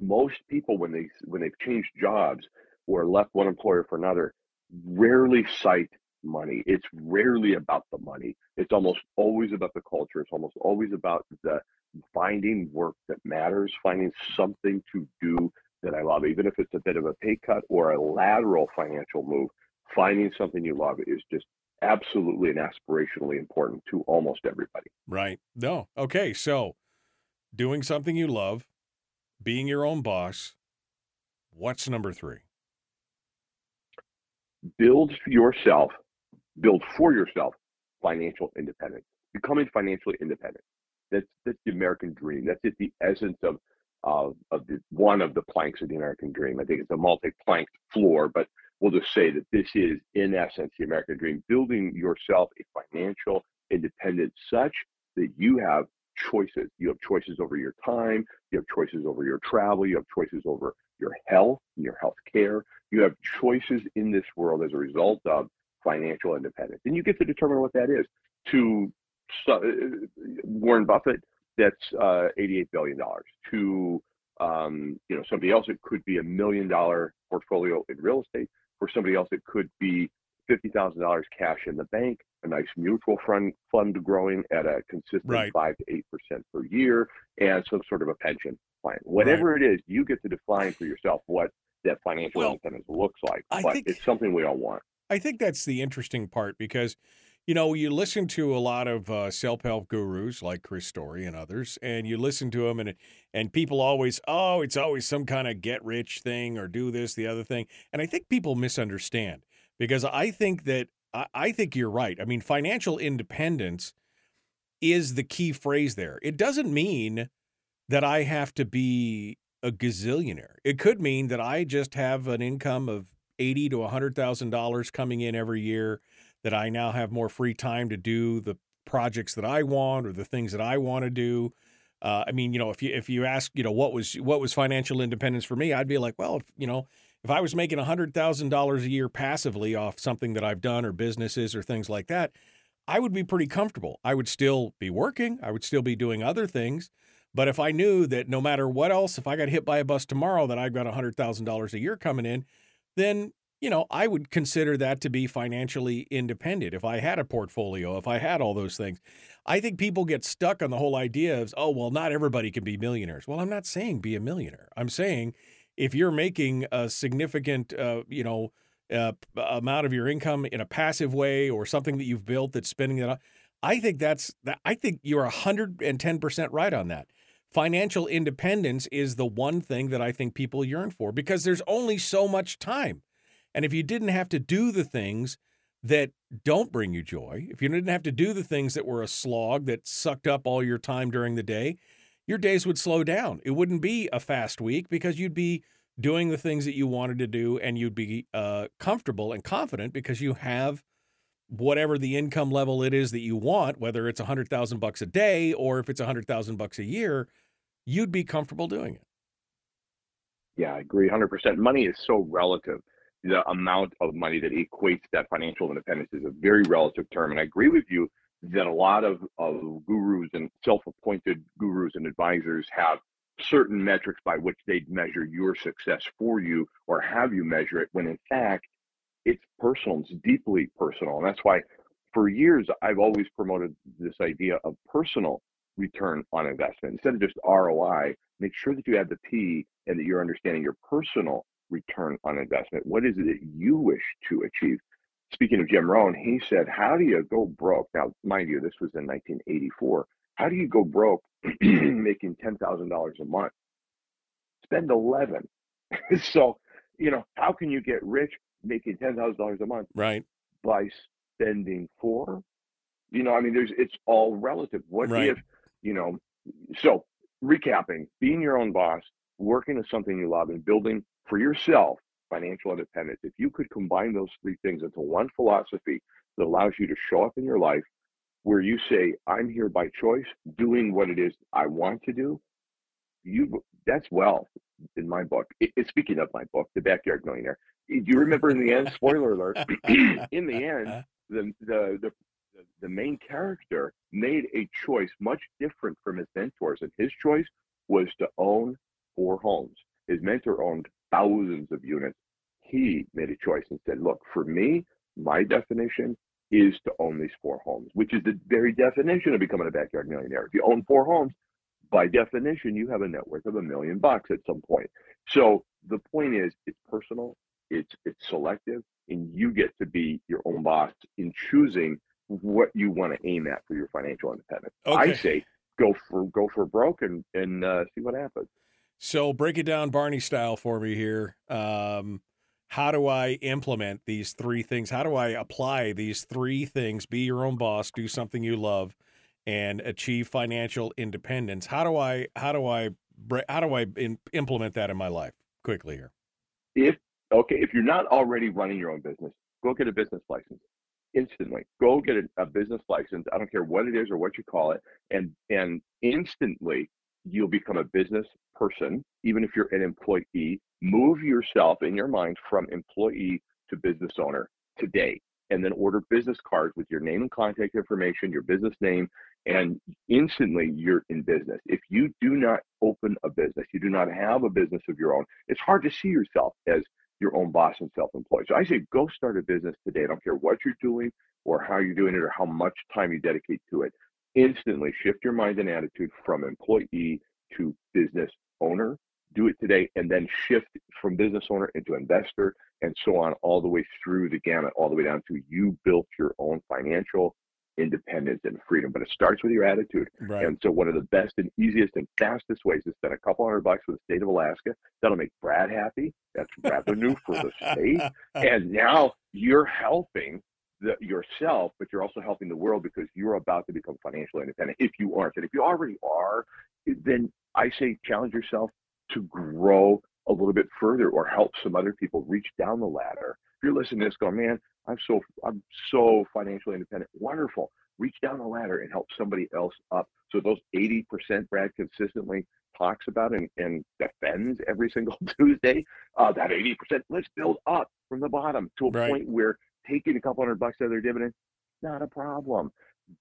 most people when they when they've changed jobs or left one employer for another rarely cite money. It's rarely about the money. It's almost always about the culture. It's almost always about the finding work that matters finding something to do that i love. Even if it's a bit of a pay cut or a lateral financial move finding something you love is just absolutely and aspirationally important to almost everybody. Right. No. Okay. So doing something you love being your own boss. What's number three? Build yourself, build for yourself financial independence, becoming financially independent. That's, that's the American dream. That's just the essence of, of, of the, one of the planks of the American dream. I think it's a multi-planked floor, but we'll just say that this is, in essence, the American dream, building yourself a financial independence such that you have choices. You have choices over your time, you have choices over your travel, you have choices over your health and your health care. You have choices in this world as a result of financial independence. And you get to determine what that is. To uh, Warren Buffett, that's uh, $88 billion. To um, you know somebody else, it could be a million dollar portfolio in real estate. For somebody else, it could be $50,000 cash in the bank a nice mutual fund fund growing at a consistent right. five to eight percent per year, and some sort of a pension plan. Whatever right. it is, you get to define for yourself what that financial well, independence looks like. I but think, it's something we all want. I think that's the interesting part because, you know, you listen to a lot of uh, self-help gurus like Chris Story and others, and you listen to them, and and people always, oh, it's always some kind of get-rich thing or do this, the other thing, and I think people misunderstand because I think that I, think you're right. I mean, financial independence is the key phrase there. It doesn't mean that I have to be a gazillionaire. It could mean that I just have an income of eighty to hundred thousand dollars coming in every year. That I now have more free time to do the projects that I want or the things that I want to do. Uh, I mean, you know, if you if you ask, you know, what was what was financial independence for me, I'd be like, well, you know, if I was making hundred thousand dollars a year passively off something that I've done or businesses or things like that, I would be pretty comfortable. I would still be working. I would still be doing other things. But if I knew that no matter what else, if I got hit by a bus tomorrow, that I've got hundred thousand dollars a year coming in, then you know, I would consider that to be financially independent if I had a portfolio, if I had all those things. I think people get stuck on the whole idea of, oh, well, not everybody can be millionaires. Well, I'm not saying be a millionaire. I'm saying if you're making a significant, uh, you know, uh, amount of your income in a passive way or something that you've built that's spending on, I think that's that. I think you're 110% right on that. Financial independence is the one thing that I think people yearn for because there's only so much time. And if you didn't have to do the things that don't bring you joy, if you didn't have to do the things that were a slog that sucked up all your time during the day, your days would slow down. It wouldn't be a fast week because you'd be doing the things that you wanted to do and you'd be uh, comfortable and confident because you have whatever the income level it is that you want, whether it's a hundred thousand bucks a day or if it's a hundred thousand bucks a year, you'd be comfortable doing it. Yeah, I agree 100%. Money is so relative the amount of money that equates that financial independence is a very relative term. And I agree with you that a lot of, of gurus and self-appointed gurus and advisors have certain metrics by which they measure your success for you or have you measure it when in fact it's personal it's deeply personal and that's why for years i've always promoted this idea of personal return on investment instead of just roi make sure that you add the p and that you're understanding your personal return on investment? What is it that you wish to achieve? Speaking of Jim Rohn, he said, How do you go broke? Now, mind you, this was in 1984. How do you go broke making $10,000 a month? Spend 11. so, you know, how can you get rich making $10,000 a month? Right. By spending four? You know, I mean, there's it's all relative. What right. if, you know, so recapping, being your own boss, working as something you love and building for yourself financial independence, if you could combine those three things into one philosophy that allows you to show up in your life where you say, I'm here by choice, doing what it is I want to do, you that's wealth in my book. It, it, speaking of my book, The Backyard Millionaire, do you remember in the end, spoiler alert, in the end, the, the, the, the main character made a choice much different from his mentors. And his choice was to own four homes. His mentor owned thousands of units. He made a choice and said, look, for me, my definition is to own these four homes, which is the very definition of becoming a backyard millionaire. If you own four homes, by definition, you have a net worth of a million bucks at some point. So the point is, it's personal, it's it's selective, and you get to be your own boss in choosing what you want to aim at for your financial independence. Okay. I say go for go for broke and and uh, see what happens. So break it down Barney style for me here. Um, how do I implement these three things? How do I apply these three things? Be your own boss, do something you love, and achieve financial independence. How do I how do I how do I in, implement that in my life quickly here? If okay, if you're not already running your own business, go get a business license instantly. Go get a, a business license. I don't care what it is or what you call it, and and instantly you'll become a business person, even if you're an employee. Move yourself in your mind from employee to business owner today, and then order business cards with your name and contact information, your business name, and instantly you're in business. If you do not open a business, you do not have a business of your own, it's hard to see yourself as your own boss and self-employed. So I say go start a business today. I don't care what you're doing or how you're doing it or how much time you dedicate to it instantly shift your mind and attitude from employee to business owner. Do it today and then shift from business owner into investor and so on, all the way through the gamut, all the way down to you built your own financial independence and freedom. But it starts with your attitude. Right. And so, one of the best and easiest and fastest ways is spend a couple hundred bucks for the state of Alaska. That'll make Brad happy. That's revenue for the state. And now you're helping the, yourself, but you're also helping the world because you're about to become financially independent if you aren't. And if you already are, then I say challenge yourself to grow a little bit further or help some other people reach down the ladder. If you're listening to this, go, man, I'm so I'm so financially independent. Wonderful. Reach down the ladder and help somebody else up. So those 80% Brad consistently talks about and, and defends every single Tuesday, uh, that 80%, let's build up from the bottom to a Right. point where taking a couple hundred bucks out of their dividend, not a problem.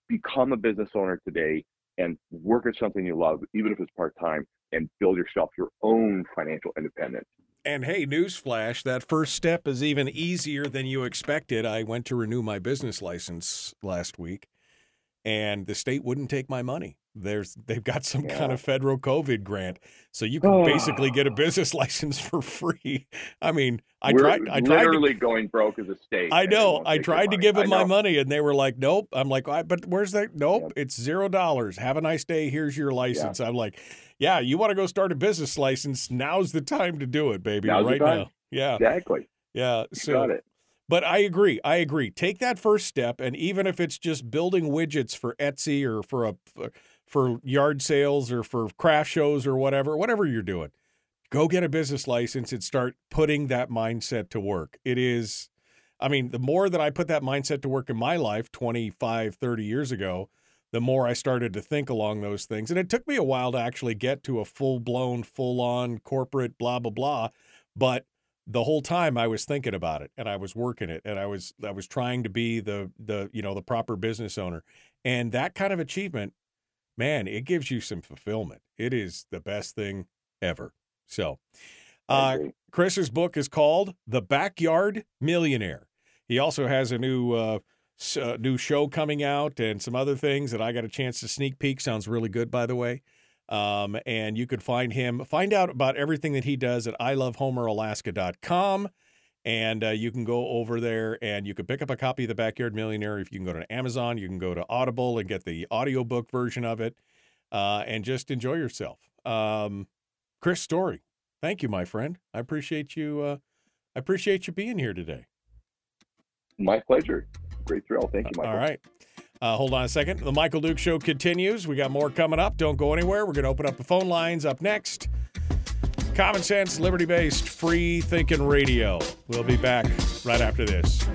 Become a business owner today and work at something you love, even if it's part time, and build yourself your own financial independence. And hey, newsflash, that first step is even easier than you expected. I went to renew my business license last week and the state wouldn't take my money. There's they've got some kind of federal COVID grant. So you can basically oh. get a business license for free. I mean, I We're tried I tried to going broke as a state. I know. I oh tried to give them my money, and they were like, "Nope." I'm like, "I- "But where's that? Nope. Yep. It's zero dollars. Have a nice day. Here's your license." I'm like, "Yeah, you want to go start a business license? Now's the time to do it, baby. Now's right now." Yeah, Exactly. yeah. You So, got it. but I agree. I agree. Take that first step, and even if it's just building widgets for Etsy or for a for yard sales or for craft shows or whatever, whatever you're doing, go get a business license and start putting that mindset to work. It is, I mean, the more that I put that mindset to work in my life 25, 30 years ago, the more I started to think along those things. And it took me a while to actually get to a full blown, full on corporate blah, blah, blah. But the whole time I was thinking about it and I was working it and I was I was trying to be the the you know the proper business owner and that kind of achievement man it gives you some fulfillment. It is the best thing ever. So uh. Chris's book is called The Backyard Millionaire. He also has a new uh uh, new show coming out and some other things that I got a chance to sneak peek. Sounds really good by the way. Um, and you could find him, find out about everything that he does at ilovehomeralaska.com. And uh, you can go over there and you can pick up a copy of The Backyard Millionaire. If you can go to Amazon, you can go to Audible and get the audiobook version of it uh, and just enjoy yourself. Um, Chris Story, thank you, my friend. I appreciate you. Uh, I appreciate you being here today. My pleasure. Great thrill. Thank you, Michael. All right. Uh, hold on a second. The Michael Duke Show continues. We got more coming up. Don't go anywhere. We're going to open up the phone lines up next. Common sense, liberty based, free thinking radio. We'll be back right after this.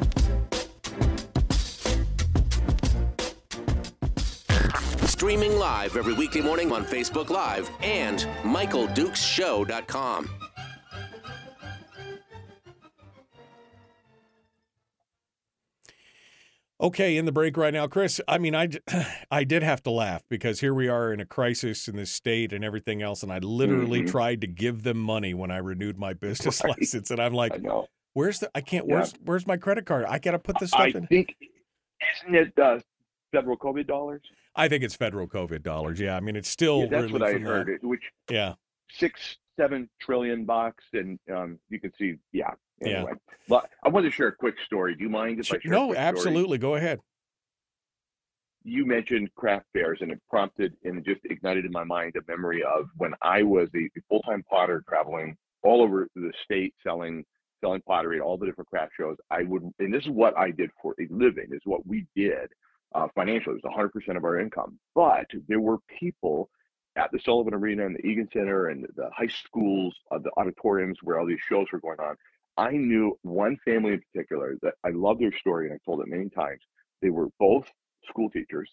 Streaming live every weekday morning on Facebook Live and MichaelDukesShow.com. Okay, in the break right now, Chris. I mean, I, I did have to laugh because here we are in a crisis in this state and everything else, and I literally Mhm. tried to give them money when I renewed my business Right. license, and I'm like, "Where's the? I can't. Yeah. Where's Where's my credit card? I got to put this stuff I in." think, isn't it uh, federal COVID dollars? I think it's federal COVID dollars. Yeah, I mean, it's still Yeah, that's really what I from that. heard. Which Yeah, six, seven trillion bucks, and um, you can see, yeah. Yeah. But I want to share a quick story. Do you mind if I share? no, quick story? absolutely. Go ahead. you mentioned craft fairs and it prompted and just ignited in my mind a memory of when I was a full-time potter traveling all over the state selling selling pottery at all the different craft shows. I would and this is what I did for a living, this is what we did uh, financially. It was 100% of our income. But there were people at the Sullivan Arena and the Egan Center and the high schools, uh, the auditoriums where all these shows were going on. I knew one family in particular that I love their story and I told it many times. They were both school teachers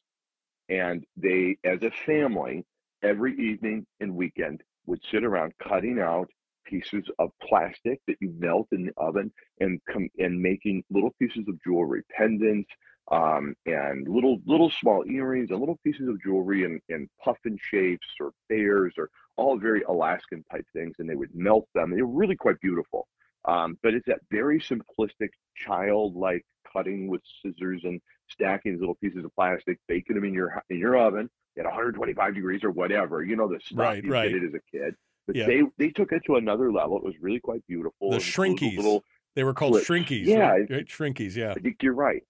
and they as a family every evening and weekend would sit around cutting out pieces of plastic that you melt in the oven and come and making little pieces of jewelry pendants um, and little little small earrings and little pieces of jewelry in, in puffin shapes or bears or all very alaskan type things and they would melt them they were really quite beautiful um, but it's that very simplistic childlike cutting with scissors and stacking these little pieces of plastic, baking them in your in your oven at 125 degrees or whatever. You know the stuff Right, you right. did it as a kid. But Yeah. they they took it to another level. It was really quite beautiful. The shrinkies. Little, They were called clips. shrinkies. Yeah, right? shrinkies. Yeah. I think you're right.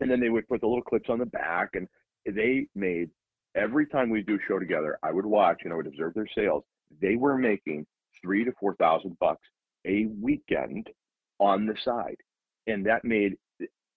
And then they would put the little clips on the back, and they made every time we do a show together, I would watch and I would observe their sales. They were making three to four thousand bucks a weekend on the side, and that made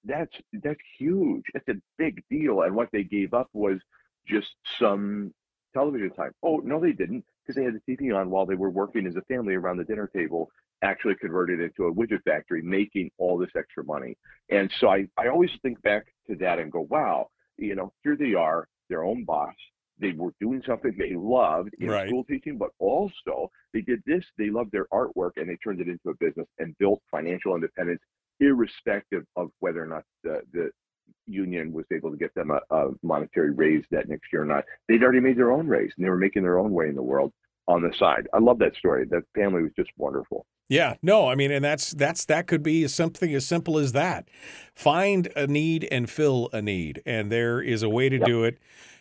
that's that's huge. That's a big deal. And what they gave up was just some television time. Oh no, they didn't. because they had the TV on while they were working as a family around the dinner table, actually converted into a widget factory, making all this extra money. And so I, I always think back to that and go, wow, you know, here they are, their own boss. They were doing something they loved in Right. school teaching, but also they did this. They loved their artwork and they turned it into a business and built financial independence, irrespective of whether or not the, the union was able to get them a, a monetary raise that next year or not. They'd already made their own raise and they were making their own way in the world on the side. I love that story. That family was just wonderful. Yeah, no, I mean, and that's that's that could be something as simple as that. Find a need and fill a need, and there is a way to Yep. do it,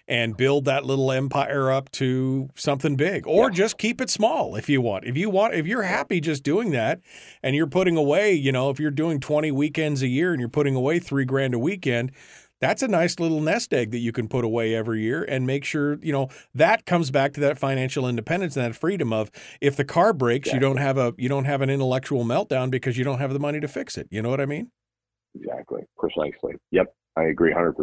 and build that little empire up to something big, or Yeah. just keep it small if you want. If you want, if you're happy just doing that, and you're putting away, you know, if you're doing 20 weekends a year and you're putting away three grand a weekend. That's a nice little nest egg that you can put away every year and make sure, you know, that comes back to that financial independence and that freedom of if the car breaks, you don't have a you don't have an intellectual meltdown because you don't have the money to fix it. You know what I mean? Exactly. Precisely. Yep. I agree 100%.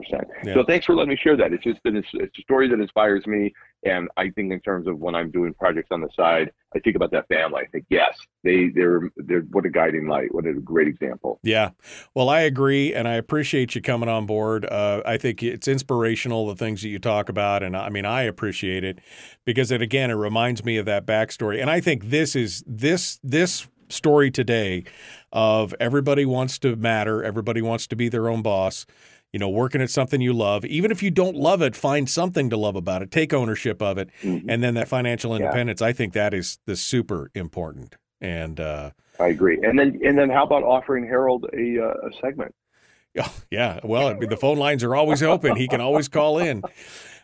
Yeah. So thanks for letting me share that. It's just it's, it's a story that inspires me. And I think in terms of when I'm doing projects on the side, I think about that family. I think, yes, they, they're, they're, what a guiding light. What a great example. Yeah. Well, I agree, and I appreciate you coming on board. Uh, I think it's inspirational the things that you talk about, and I mean, I appreciate it because it again it reminds me of that backstory. And I think this is this this story today of everybody wants to matter, everybody wants to be their own boss. You know, working at something you love, even if you don't love it, find something to love about it. Take ownership of it, Mhm. and then that financial Yeah. independence. I think that is the super important. And uh, I agree. And then, and then how about offering Harold a, uh, a segment? Yeah. Well, the phone lines are always open. He can always call in.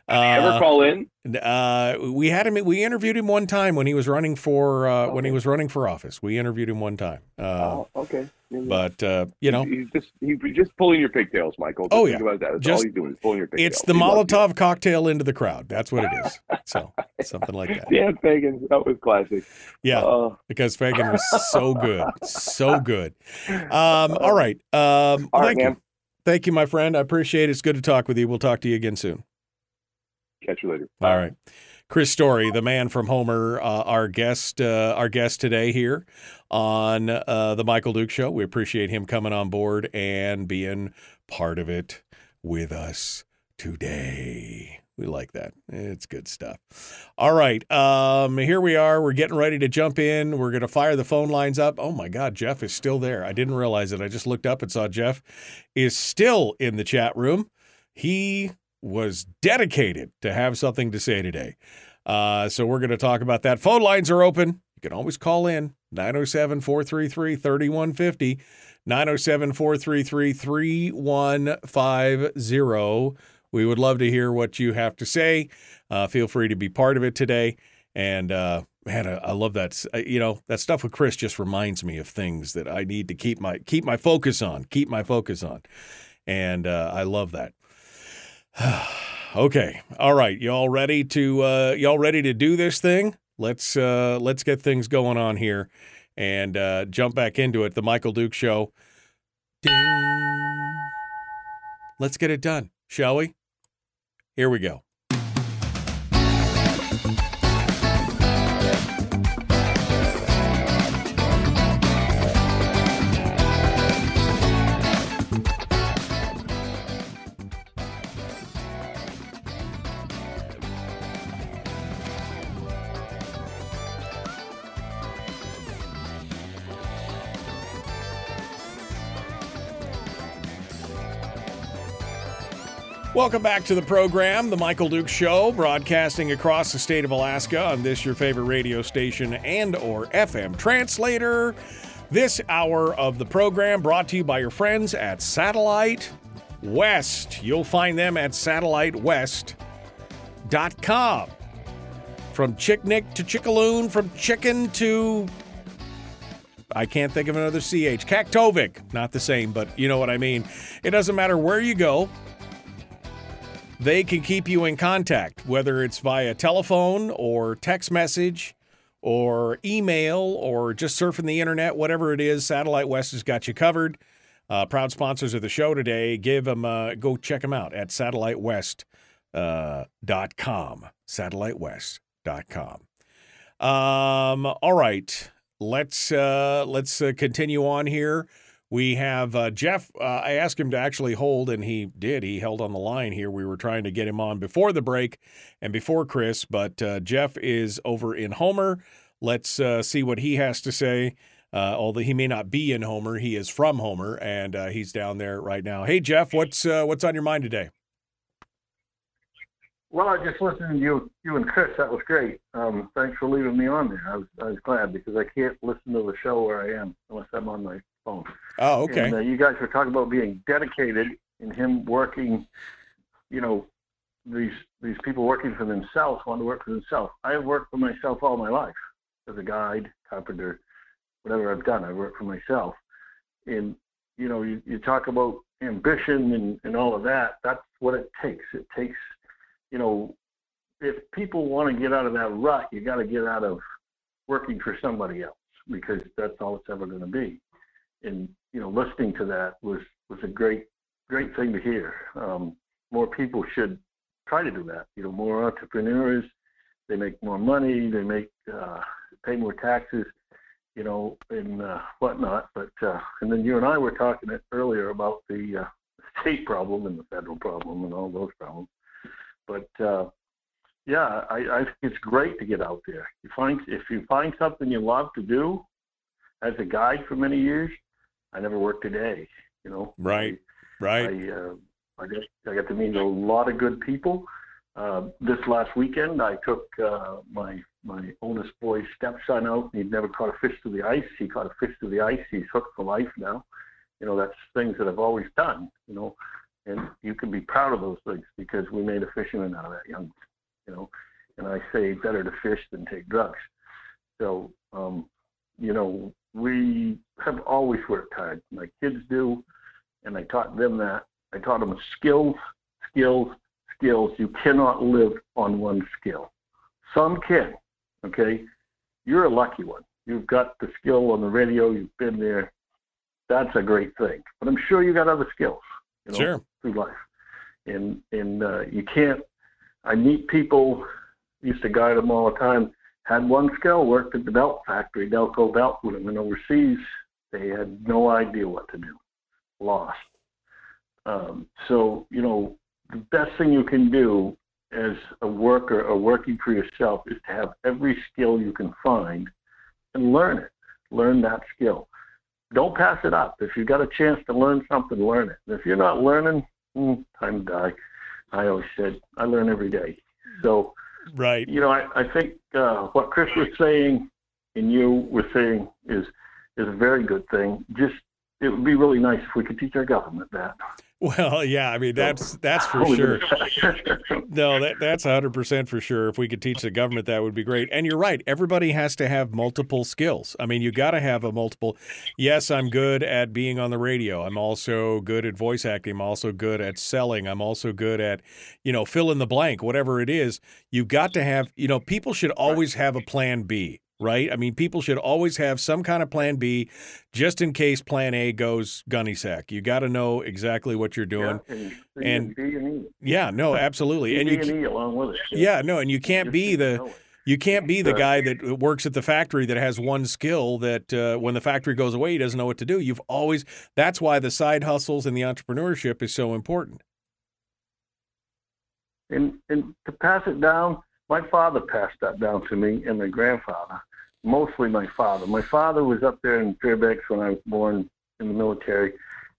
Ever Uh, call in? uh, we had him. We interviewed him one time when he was running for uh, when he was running for office. We interviewed him one time. Uh, oh, okay. but uh, you know, he's just he's just pulling your pigtails, Michael. Just Oh, think yeah. about that. That's Just- all he's doing is pulling your pigtails. it's the He. Molotov cocktail into the crowd. That's what it is. So something like that. Dan Fagan, that was classic. Yeah, Uh, because Fagan was so good, so good. Um, all right. Um, all right, thank man. you, thank you, my friend. I appreciate it. It's good to talk with you. We'll talk to you again soon. Catch you later. All right. Chris Story, the man from Homer, uh, our guest, uh, our guest today here on uh, the Michael Duke Show. We appreciate him coming on board and being part of it with us today. We like that. It's good stuff. All right. Um, here we are. We're getting ready to jump in. We're going to fire the phone lines up. Oh my God, Jeff is still there. I didn't realize it. I just looked up and saw Jeff is still in the chat room. He was dedicated to have something to say today. Uh, so we're going to talk about that. Phone lines are open. You can always call in 907 433 3150. 907 433 3150. We would love to hear what you have to say. Uh, feel free to be part of it today. And uh, man, I, I love that. Uh, You know, that stuff with Chris just reminds me of things that I need to keep my keep my focus on. Keep my focus on, and uh, I love that. okay, all right, y'all ready to uh, y'all ready to do this thing? Let's uh, let's get things going on here, and uh, jump back into it. The Michael Duke Show. Ding. Let's get it done, shall we? Here we go. Welcome back to the program, The Michael Duke Show, broadcasting across the state of Alaska on this your favorite radio station and or FM translator. This hour of the program brought to you by your friends at Satellite West. You'll find them at satellitewest.com. From Chignik to Chickaloon, from chicken to I can't think of another CH. Kaktovik. Not the same, but you know what I mean. It doesn't matter where you go, they can keep you in contact, whether it's via telephone or text message or email or just surfing the internet, whatever it is. Satellite West has got you covered. Uh, proud sponsors of the show today. Give them, uh, go check them out at satellitewest.com. Uh, satellitewest.com. Um, all right, let's uh, let's uh, continue on here. We have uh, Jeff. Uh, I asked him to actually hold, and he did. He held on the line here. We were trying to get him on before the break and before Chris, but uh, Jeff is over in Homer. Let's uh, see what he has to say. Uh, although he may not be in Homer, he is from Homer, and uh, he's down there right now. Hey, Jeff, what's what's on your mind today? Well, I just listened to you, you and Chris. That was great. Um, thanks for leaving me on there. I was, I was glad because I can't listen to the show where I am unless I'm on my phone. Oh, okay. And uh, you guys were talking about being dedicated and him working. You know, these these people working for themselves want to work for themselves. I have worked for myself all my life as a guide, carpenter, whatever I've done. I work for myself. And you know, you, you talk about ambition and, and all of that. That's what it takes. It takes you know, if people want to get out of that rut, you got to get out of working for somebody else because that's all it's ever going to be. And you know, listening to that was was a great great thing to hear. Um, more people should try to do that. You know, more entrepreneurs, they make more money, they make uh, pay more taxes, you know, and uh, whatnot. But uh, and then you and I were talking earlier about the uh, state problem and the federal problem and all those problems. But uh, yeah, I, I think it's great to get out there. You find if you find something you love to do, as a guide for many years, I never worked a day. You know, right, right. I uh, I guess I got to meet a lot of good people. Uh, this last weekend, I took uh, my my oldest boy's stepson out. He'd never caught a fish to the ice. He caught a fish to the ice. He's hooked for life now. You know, that's things that I've always done. You know, and you can be proud of those things because we made a fisherman out of that young, you know. And I say better to fish than take drugs. So, um, you know, we have always worked hard. My kids do, and I taught them that. I taught them skills, skills, skills. You cannot live on one skill. Some can, okay? You're a lucky one. You've got the skill on the radio. You've been there. That's a great thing. But I'm sure you got other skills you know, sure. through life. And and uh, you can't. I meet people. Used to guide them all the time. Had one skill, worked at the belt factory, Delco belt with them, and overseas they had no idea what to do, lost. Um, so you know, the best thing you can do as a worker or working for yourself is to have every skill you can find and learn it. Learn that skill don't pass it up. If you've got a chance to learn something, learn it. If you're not learning, mm, time to die. I always said I learn every day. So, right. You know, I, I think uh, what Chris was saying and you were saying is is a very good thing. Just it would be really nice if we could teach our government that. Well, yeah, I mean that's that's for sure. no, that that's hundred percent for sure. If we could teach the government, that would be great. And you're right; everybody has to have multiple skills. I mean, you got to have a multiple. Yes, I'm good at being on the radio. I'm also good at voice acting. I'm also good at selling. I'm also good at, you know, fill in the blank, whatever it is. You've got to have. You know, people should always have a plan B right? I mean, people should always have some kind of plan B just in case plan A goes gunny sack. You got to know exactly what you're doing. Yeah, and, and, and yeah, no, absolutely. and you along with it. Yeah, no, and you can't be the you can't be the guy that works at the factory that has one skill that uh, when the factory goes away he doesn't know what to do. You've always that's why the side hustles and the entrepreneurship is so important. And and to pass it down, my father passed that down to me and my grandfather, mostly my father. My father was up there in Fairbanks when I was born in the military.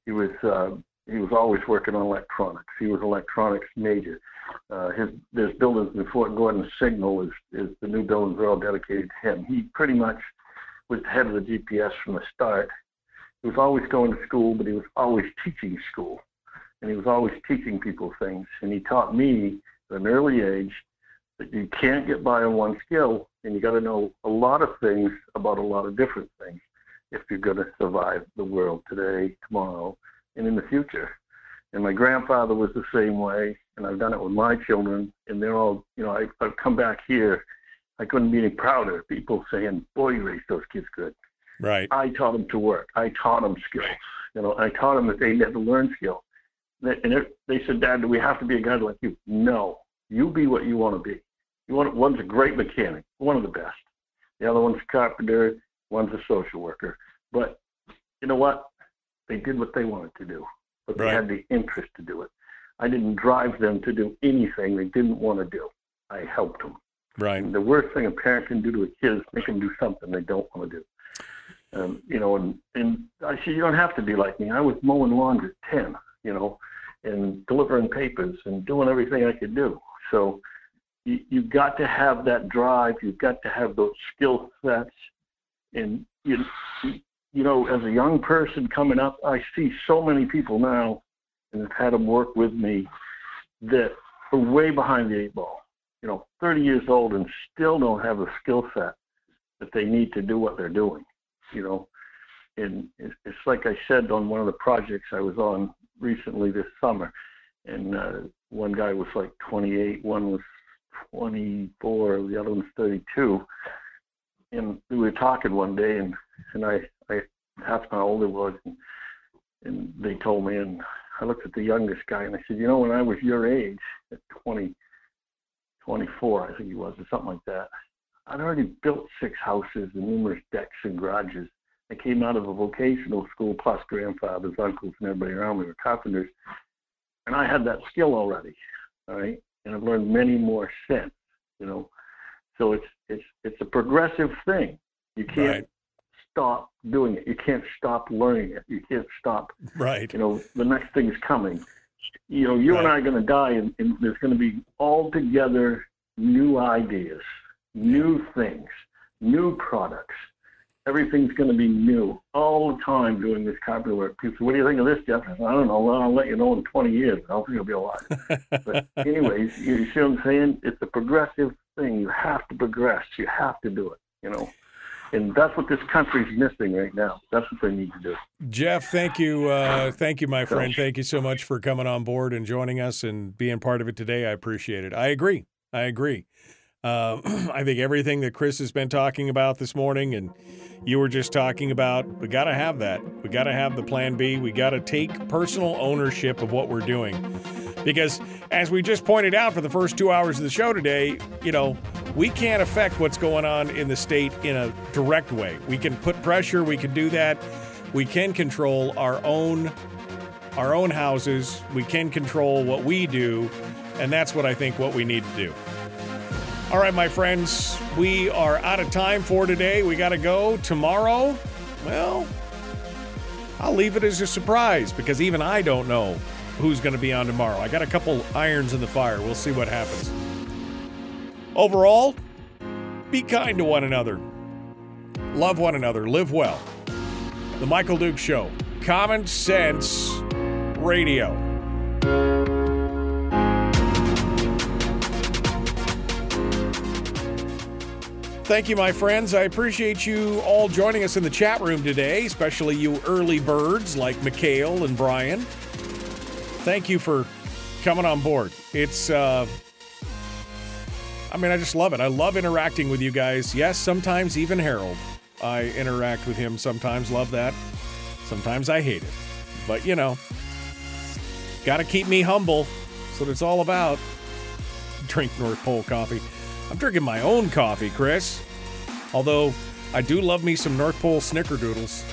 He was uh, he was always working on electronics. He was electronics major. Uh, his there's buildings in Fort Gordon Signal is is the new buildings are all dedicated to him. He pretty much was the head of the GPS from the start. He was always going to school, but he was always teaching school, and he was always teaching people things. And he taught me at an early age you can't get by on one skill, and you got to know a lot of things about a lot of different things if you're going to survive the world today, tomorrow, and in the future. And my grandfather was the same way, and I've done it with my children, and they're all, you know, I, I've come back here. I couldn't be any prouder. People saying, "Boy, you raised those kids good." Right. I taught them to work. I taught them skills. You know, I taught them that they had to learn skills. And they said, "Dad, do we have to be a guy like you?" No. You be what you want to be. Want one's a great mechanic, one of the best. The other one's a carpenter. One's a social worker. But you know what? They did what they wanted to do, but they Right. had the interest to do it. I didn't drive them to do anything they didn't want to do. I helped them. Right. And the worst thing a parent can do to a kid is make them do something they don't want to do. Um, you know, and, and I said, you don't have to be like me. I was mowing lawns at 10, you know, and delivering papers and doing everything I could do. So you, you've got to have that drive. You've got to have those skill sets. And, you, you know, as a young person coming up, I see so many people now and have had them work with me that are way behind the eight ball you know, 30 years old and still don't have the skill set that they need to do what they're doing, you know. And it's like I said on one of the projects I was on recently this summer, and uh, one guy was like 28, one was 24, the other one's 32. And we were talking one day, and, and I, I asked how old he was, and, and they told me, and I looked at the youngest guy, and I said, you know, when I was your age, at 20, 24, I think he was, or something like that. I'd already built six houses and numerous decks and garages. I came out of a vocational school, plus grandfathers, uncles, and everybody around me were carpenters. And I had that skill already, all right? And I've learned many more since, you know. So it's it's it's a progressive thing. You can't Right. stop doing it. You can't stop learning it. You can't stop Right. you know, the next thing's coming. You know, you and I are going to die, and, and there's going to be altogether new ideas, new things, new products. Everything's going to be new all the time doing this carpenter work. People say, "What do you think of this, Jeff?" I, said, I don't know. Well, I'll let you know in 20 years. I don't think it'll be a lot. but anyways, you see what I'm saying? It's a progressive thing. You have to progress. You have to do it. You know, and that's what this country's missing right now. That's what they need to do. Jeff, thank you. Uh, thank you, my friend. Thank you so much for coming on board and joining us and being part of it today. I appreciate it. I agree. I agree. Uh, I think everything that Chris has been talking about this morning and you were just talking about, we got to have that. We got to have the plan B. We got to take personal ownership of what we're doing. Because as we just pointed out for the first two hours of the show today, you know, we can't affect what's going on in the state in a direct way. We can put pressure, we can do that. We can control our own our own houses. We can control what we do, and that's what I think what we need to do. All right, my friends, we are out of time for today. We got to go tomorrow. Well, I'll leave it as a surprise because even I don't know who's going to be on tomorrow. I got a couple irons in the fire. We'll see what happens. Overall, be kind to one another. Love one another. Live well. The Michael Duke Show. Common Sense Radio. Thank you, my friends. I appreciate you all joining us in the chat room today, especially you early birds like Mikhail and Brian. Thank you for coming on board. It's, uh, I mean, I just love it. I love interacting with you guys. Yes, sometimes even Harold. I interact with him sometimes, love that. Sometimes I hate it. But, you know, got to keep me humble. That's what it's all about. Drink North Pole coffee. I'm drinking my own coffee, Chris. Although I do love me some North Pole snickerdoodles.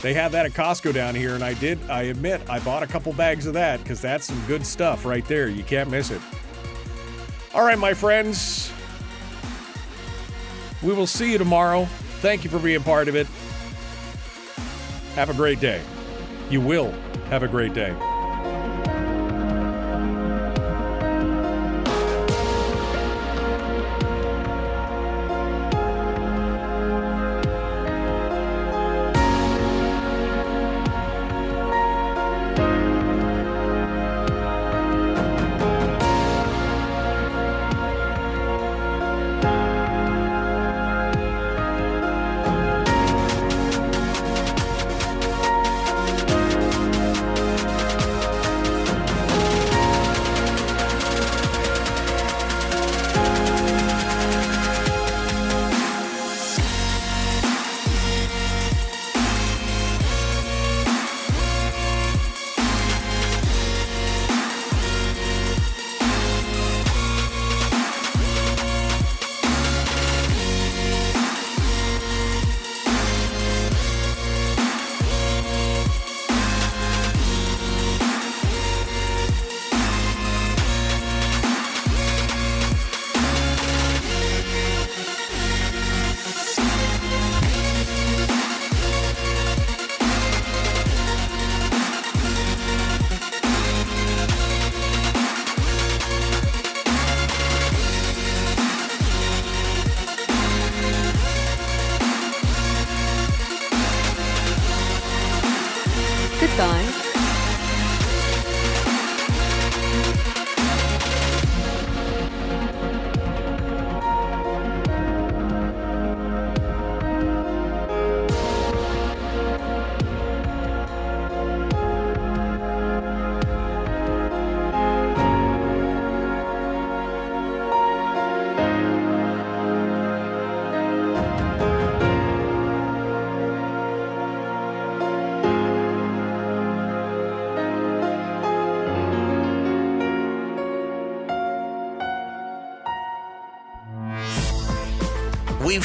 They have that at Costco down here, and I did, I admit, I bought a couple bags of that because that's some good stuff right there. You can't miss it. All right, my friends. We will see you tomorrow. Thank you for being part of it. Have a great day. You will have a great day.